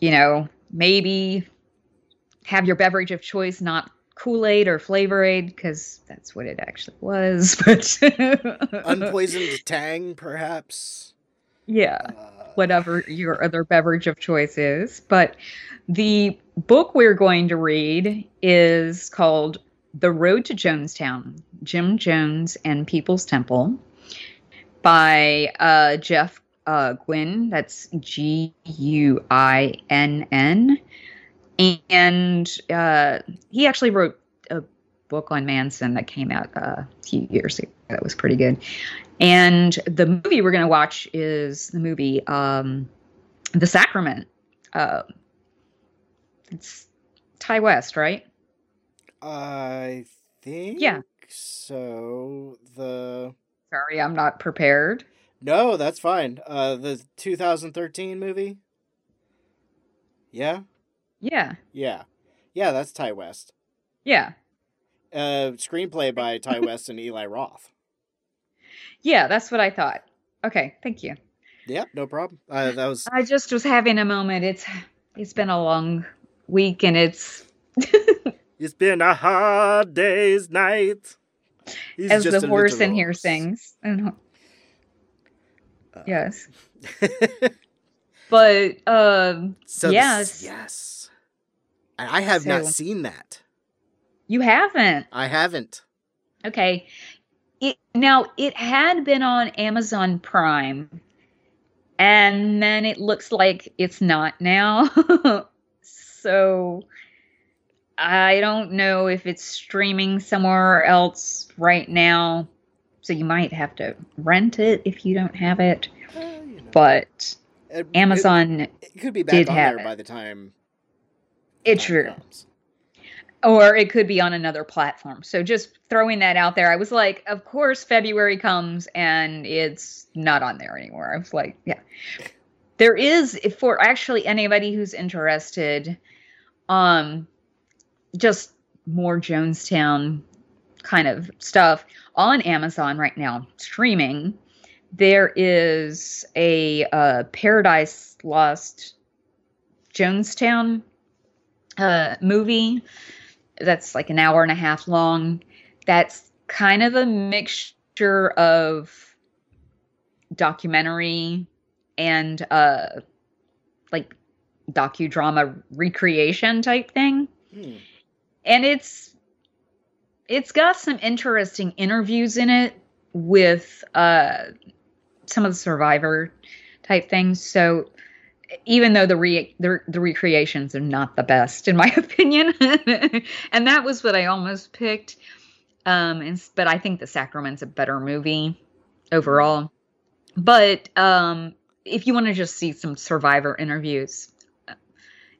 you know, maybe have your beverage of choice not Kool Aid or Flavor Aid, because that's what it actually was. [LAUGHS] But Unpoisoned Tang, perhaps. yeah, Uh, whatever your other beverage of choice is. But the book we're going to read is called The Road to Jonestown, Jim Jones and People's Temple by uh, Jeff uh, Guinn. That's G U I N N. And uh, he actually wrote a book on Manson that came out uh, a few years ago. That was pretty good. And the movie we're going to watch is the movie um, The Sacrament. Uh, it's Ti West, right? I think. Yeah. So the Sorry, I'm not prepared. no, that's fine. Uh, the 2013 movie. Yeah, Yeah, yeah, yeah. That's Ti West. yeah, Uh, screenplay by Ti [LAUGHS] West and Eli Roth. Yeah. That's what I thought. Okay, thank you. Yeah, no problem. Uh, that was I just was having a moment. It's it's been a long week, and it's [LAUGHS] It's been a hard day's night. He's as just the horse in here sings. And- Uh, yes, [LAUGHS] but um, so Yes. yes, yes. And I have not seen that. you haven't. I haven't. Okay. It now it had been on Amazon Prime and then it looks like it's not now. [LAUGHS] so I don't know if it's streaming somewhere else right now. So you might have to rent it if you don't have it. You know. But It- Amazon It, it could be back on there it. by the time. it's true. comes. Or it could be on another platform. So just throwing that out there, I was like, of course, February comes and it's not on there anymore. I was like, yeah. There is for actually anybody who's interested, um, just more Jonestown kind of stuff on Amazon right now, streaming. There is a uh, Paradise Lost Jonestown uh, movie that's like an hour and a half long. That's kind of a mixture of documentary and uh like docudrama recreation type thing. Hmm. And it's it's got some interesting interviews in it with uh some of the survivor type things. So even though the re the, the recreations are not the best in my [LAUGHS] opinion. [LAUGHS] And that was what i almost picked. Um and, but i think the sacrament's a better movie overall. But um if you want to just see some survivor interviews uh,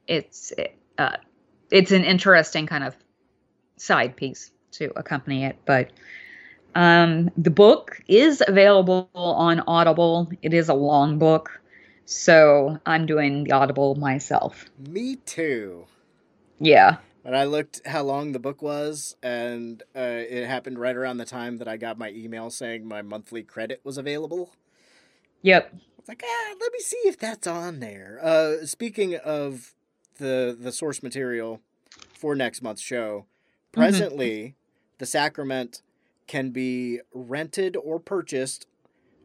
it's uh it's an interesting kind of side piece to accompany it. But um the book is available on audible. It is a long book so I'm doing the Audible myself. Me too. Yeah. And I looked how long the book was, and uh, it happened right around the time that I got my email saying my monthly credit was available. Yep. I was like, ah, let me see if that's on there. Uh, speaking of the the source material for next month's show, presently the sacrament can be rented or purchased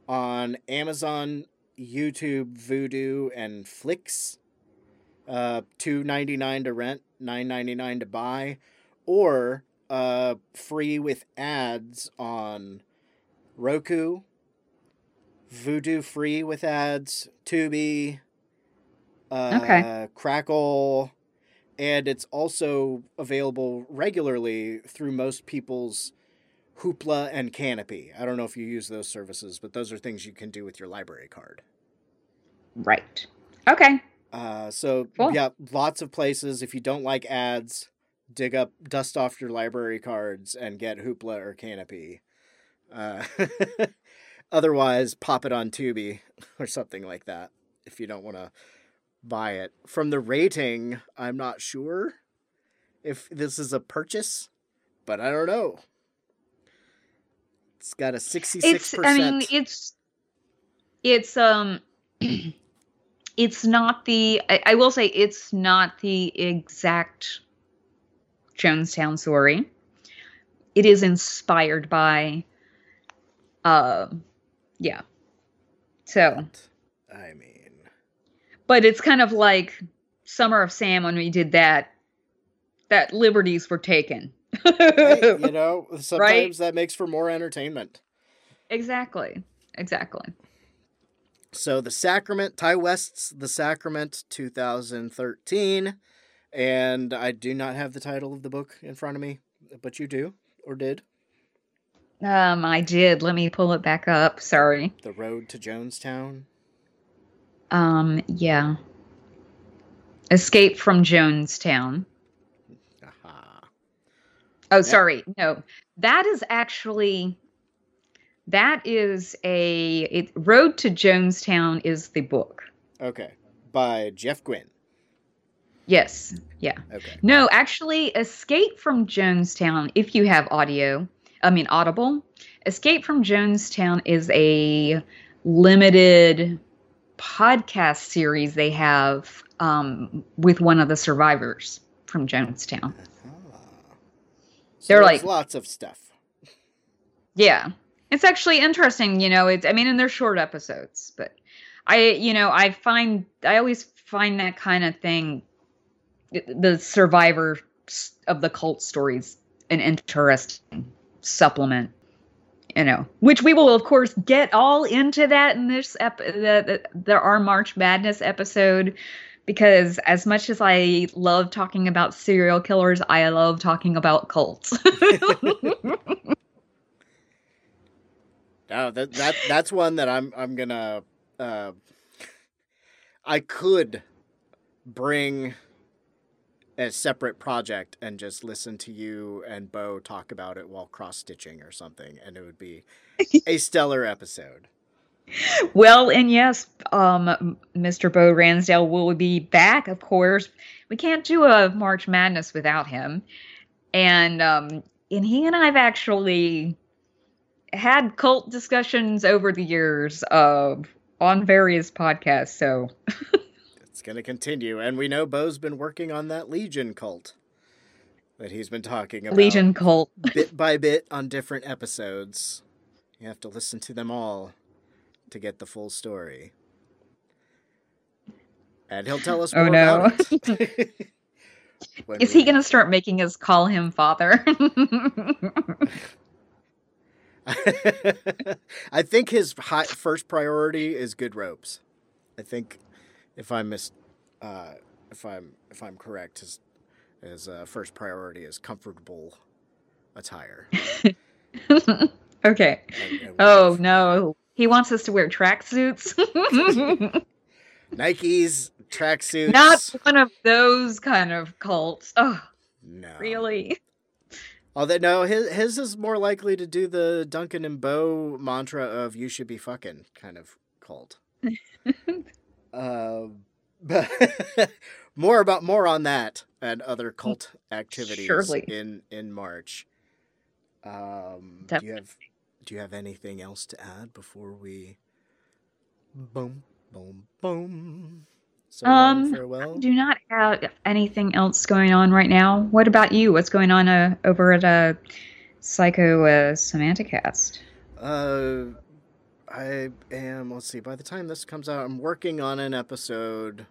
on Amazon, YouTube, Vudu, and Flix. Uh, two ninety nine to rent, nine ninety nine to buy, or uh, free with ads on Roku, Vudu free with ads, Tubi, uh, Okay. Crackle, and it's also available regularly through most people's Hoopla and Canopy. I don't know if you use those services, but those are things you can do with your library card. Right. Okay. Uh, so Cool. yeah, lots of places. If you don't like ads, dig up, dust off your library cards, and get Hoopla or Canopy. Uh, [LAUGHS] otherwise, pop it on Tubi [LAUGHS] or something like that. If you don't want to buy it from the rating, I'm not sure if this is a purchase, but I don't know. It's got a sixty-six It's I mean it's it's um [CLEARS THROAT] it's not the I, I will say it's not the exact Jonestown story. It is inspired by um yeah. So I mean, but it's kind of like Summer of Sam when we did that. That liberties were taken. [LAUGHS] You know, sometimes that makes for more entertainment. exactly. Exactly. So the Sacrament, Ti West's The Sacrament 2013. And I do not have the title of the book in front of me, but you do, or did. Um, I did. Let me pull it back up. Sorry. The Road to Jonestown. Um, yeah. Escape from Jonestown. Aha. Oh, sorry. No, that is actually that is a it, Road to Jonestown is the book. Okay. By Jeff Guinn. Yes. Yeah. Okay. No, actually, Escape from Jonestown. If you have audio, I mean Audible, Escape from Jonestown is a limited podcast series they have um, with one of the survivors from Jonestown. Ah. So They're there's like- lots of stuff. Yeah. It's actually interesting, you know, it's I mean and they're short episodes, but I you know, I find I always find that kind of thing the survivor of the cult stories an interesting supplement you know which we will of course get all into that in this ep- the, the, the our march madness episode because as much as i love talking about serial killers i love talking about cults [LAUGHS] [LAUGHS] No, that that that's one that I'm I'm gonna uh I could bring a separate project and just listen to you and Bo talk about it while cross stitching or something, and it would be [LAUGHS] a stellar episode. Well, and yes, um, Mr. Bo Ransdale will be back, of course. We can't do a March Madness without him. And um, and he and I've actually had cult discussions over the years of on various podcasts. So [LAUGHS] It's gonna continue, and we know Bo's been working on that Legion cult that he's been talking about Legion cult. bit by bit on different episodes. You have to listen to them all to get the full story. And he'll tell us Oh, more no. about it. [LAUGHS] [LAUGHS] When Is he going to start making us call him father? [LAUGHS] I think his high, first priority is good ropes. I think if I miss, uh, if I'm if I'm correct, his his uh, first priority is comfortable attire. [LAUGHS] okay. And we Oh no. He wants us to wear tracksuits. [LAUGHS] Nikes, tracksuits. Not one of those kind of cults. Oh, no. really? Although no, his his is more likely to do the Duncan and Bo mantra of "you should be fucking" kind of cult. uh, [LAUGHS] but [LAUGHS] more about more on that and other cult activities Surely. in in March. Um, do you have do you have anything else to add before we boom boom boom? So long, Um, farewell. Do not have anything else going on right now. What about you? What's going on uh, over at uh, Psycho uh, Semanticast? Uh, I am. Let's see. By the time this comes out, I'm working on an episode.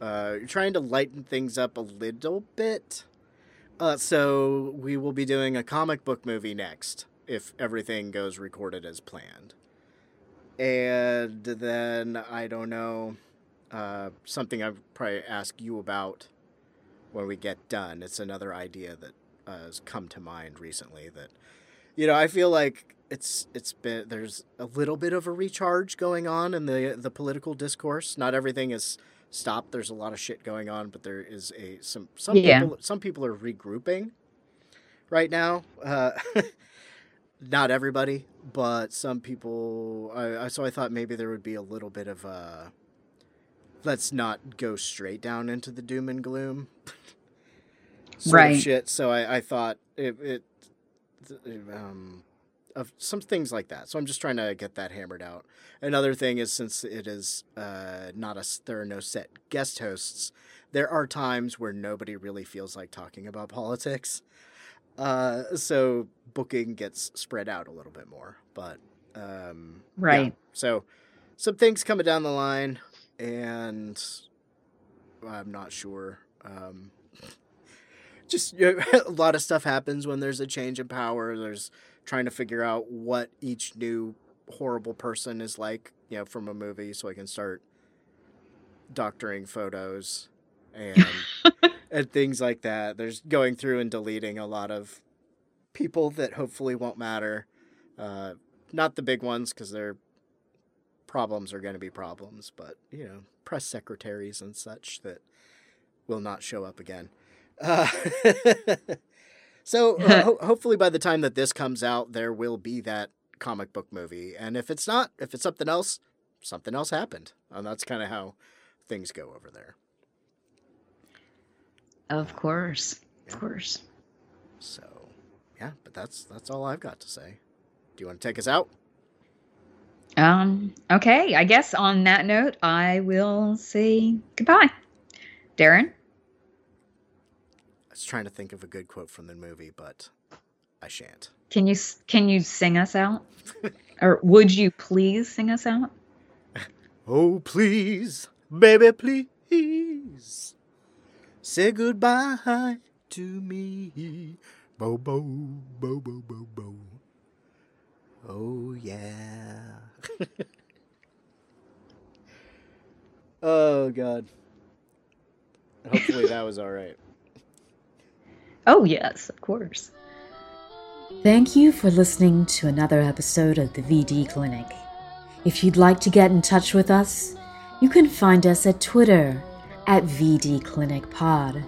Uh, trying to lighten things up a little bit. Uh, so we will be doing a comic book movie next, if everything goes recorded as planned. And then I don't know. Uh, something I'll probably ask you about when we get done. It's another idea that uh, has come to mind recently that you know, I feel like it's it's been there's a little bit of a recharge going on in the the political discourse. Not everything is stopped. There's a lot of shit going on, but there is a some some Yeah. people some people are regrouping right now. Uh, [LAUGHS] not everybody, but some people. I, I so I thought maybe there would be a little bit of a. Let's not go straight down into the doom and gloom. [LAUGHS] Right. Shit. So I, I thought it, it um, of some things like that. So I'm just trying to get that hammered out. Another thing is since it is uh, not a there are no set guest hosts, there are times where nobody really feels like talking about [LAUGHS] politics. Uh, so booking gets spread out a little bit more, but um, yeah. Right. So some things coming down the line, and I'm not sure. Um, [LAUGHS] just you know, [LAUGHS] a lot of stuff happens when there's a change in power. There's trying to figure out what each new horrible person is like, you know, from a movie, so I can start doctoring photos and [LAUGHS] and things like that. There's going through and deleting a lot of people that hopefully won't matter. Uh, not the big ones because their problems are going to be problems, but you know, press secretaries and such that will not show up again. Uh, [LAUGHS] so uh, [LAUGHS] ho- hopefully by the time that this comes out, there will be that comic book movie, and if it's not, if it's something else, something else happened, and that's kind of how things go over there. Of course. Of course. So, yeah, but that's that's all I've got to say. Do you want to take us out? Um, okay, I guess on that note, I will say goodbye. Darren? I was trying to think of a good quote from the movie, but I shan't. Can you can you sing us out? [LAUGHS] or would you please sing us out? [LAUGHS] Oh, please, baby, please say goodbye to me. Bo, bo, bo, bo, bo, bo. Oh, yeah. [LAUGHS] oh, God. Hopefully that was all right. Oh yes, of course. Thank you for listening to another episode of the VD Clinic. If you'd like to get in touch with us, you can find us at Twitter at VD Clinic Pod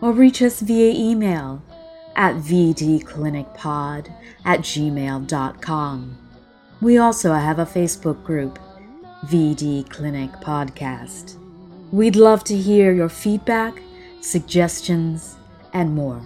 or reach us via email at vdclinicpod at gmail.com. We also have a Facebook group, VD Clinic Podcast. We'd love to hear your feedback, suggestions, and more.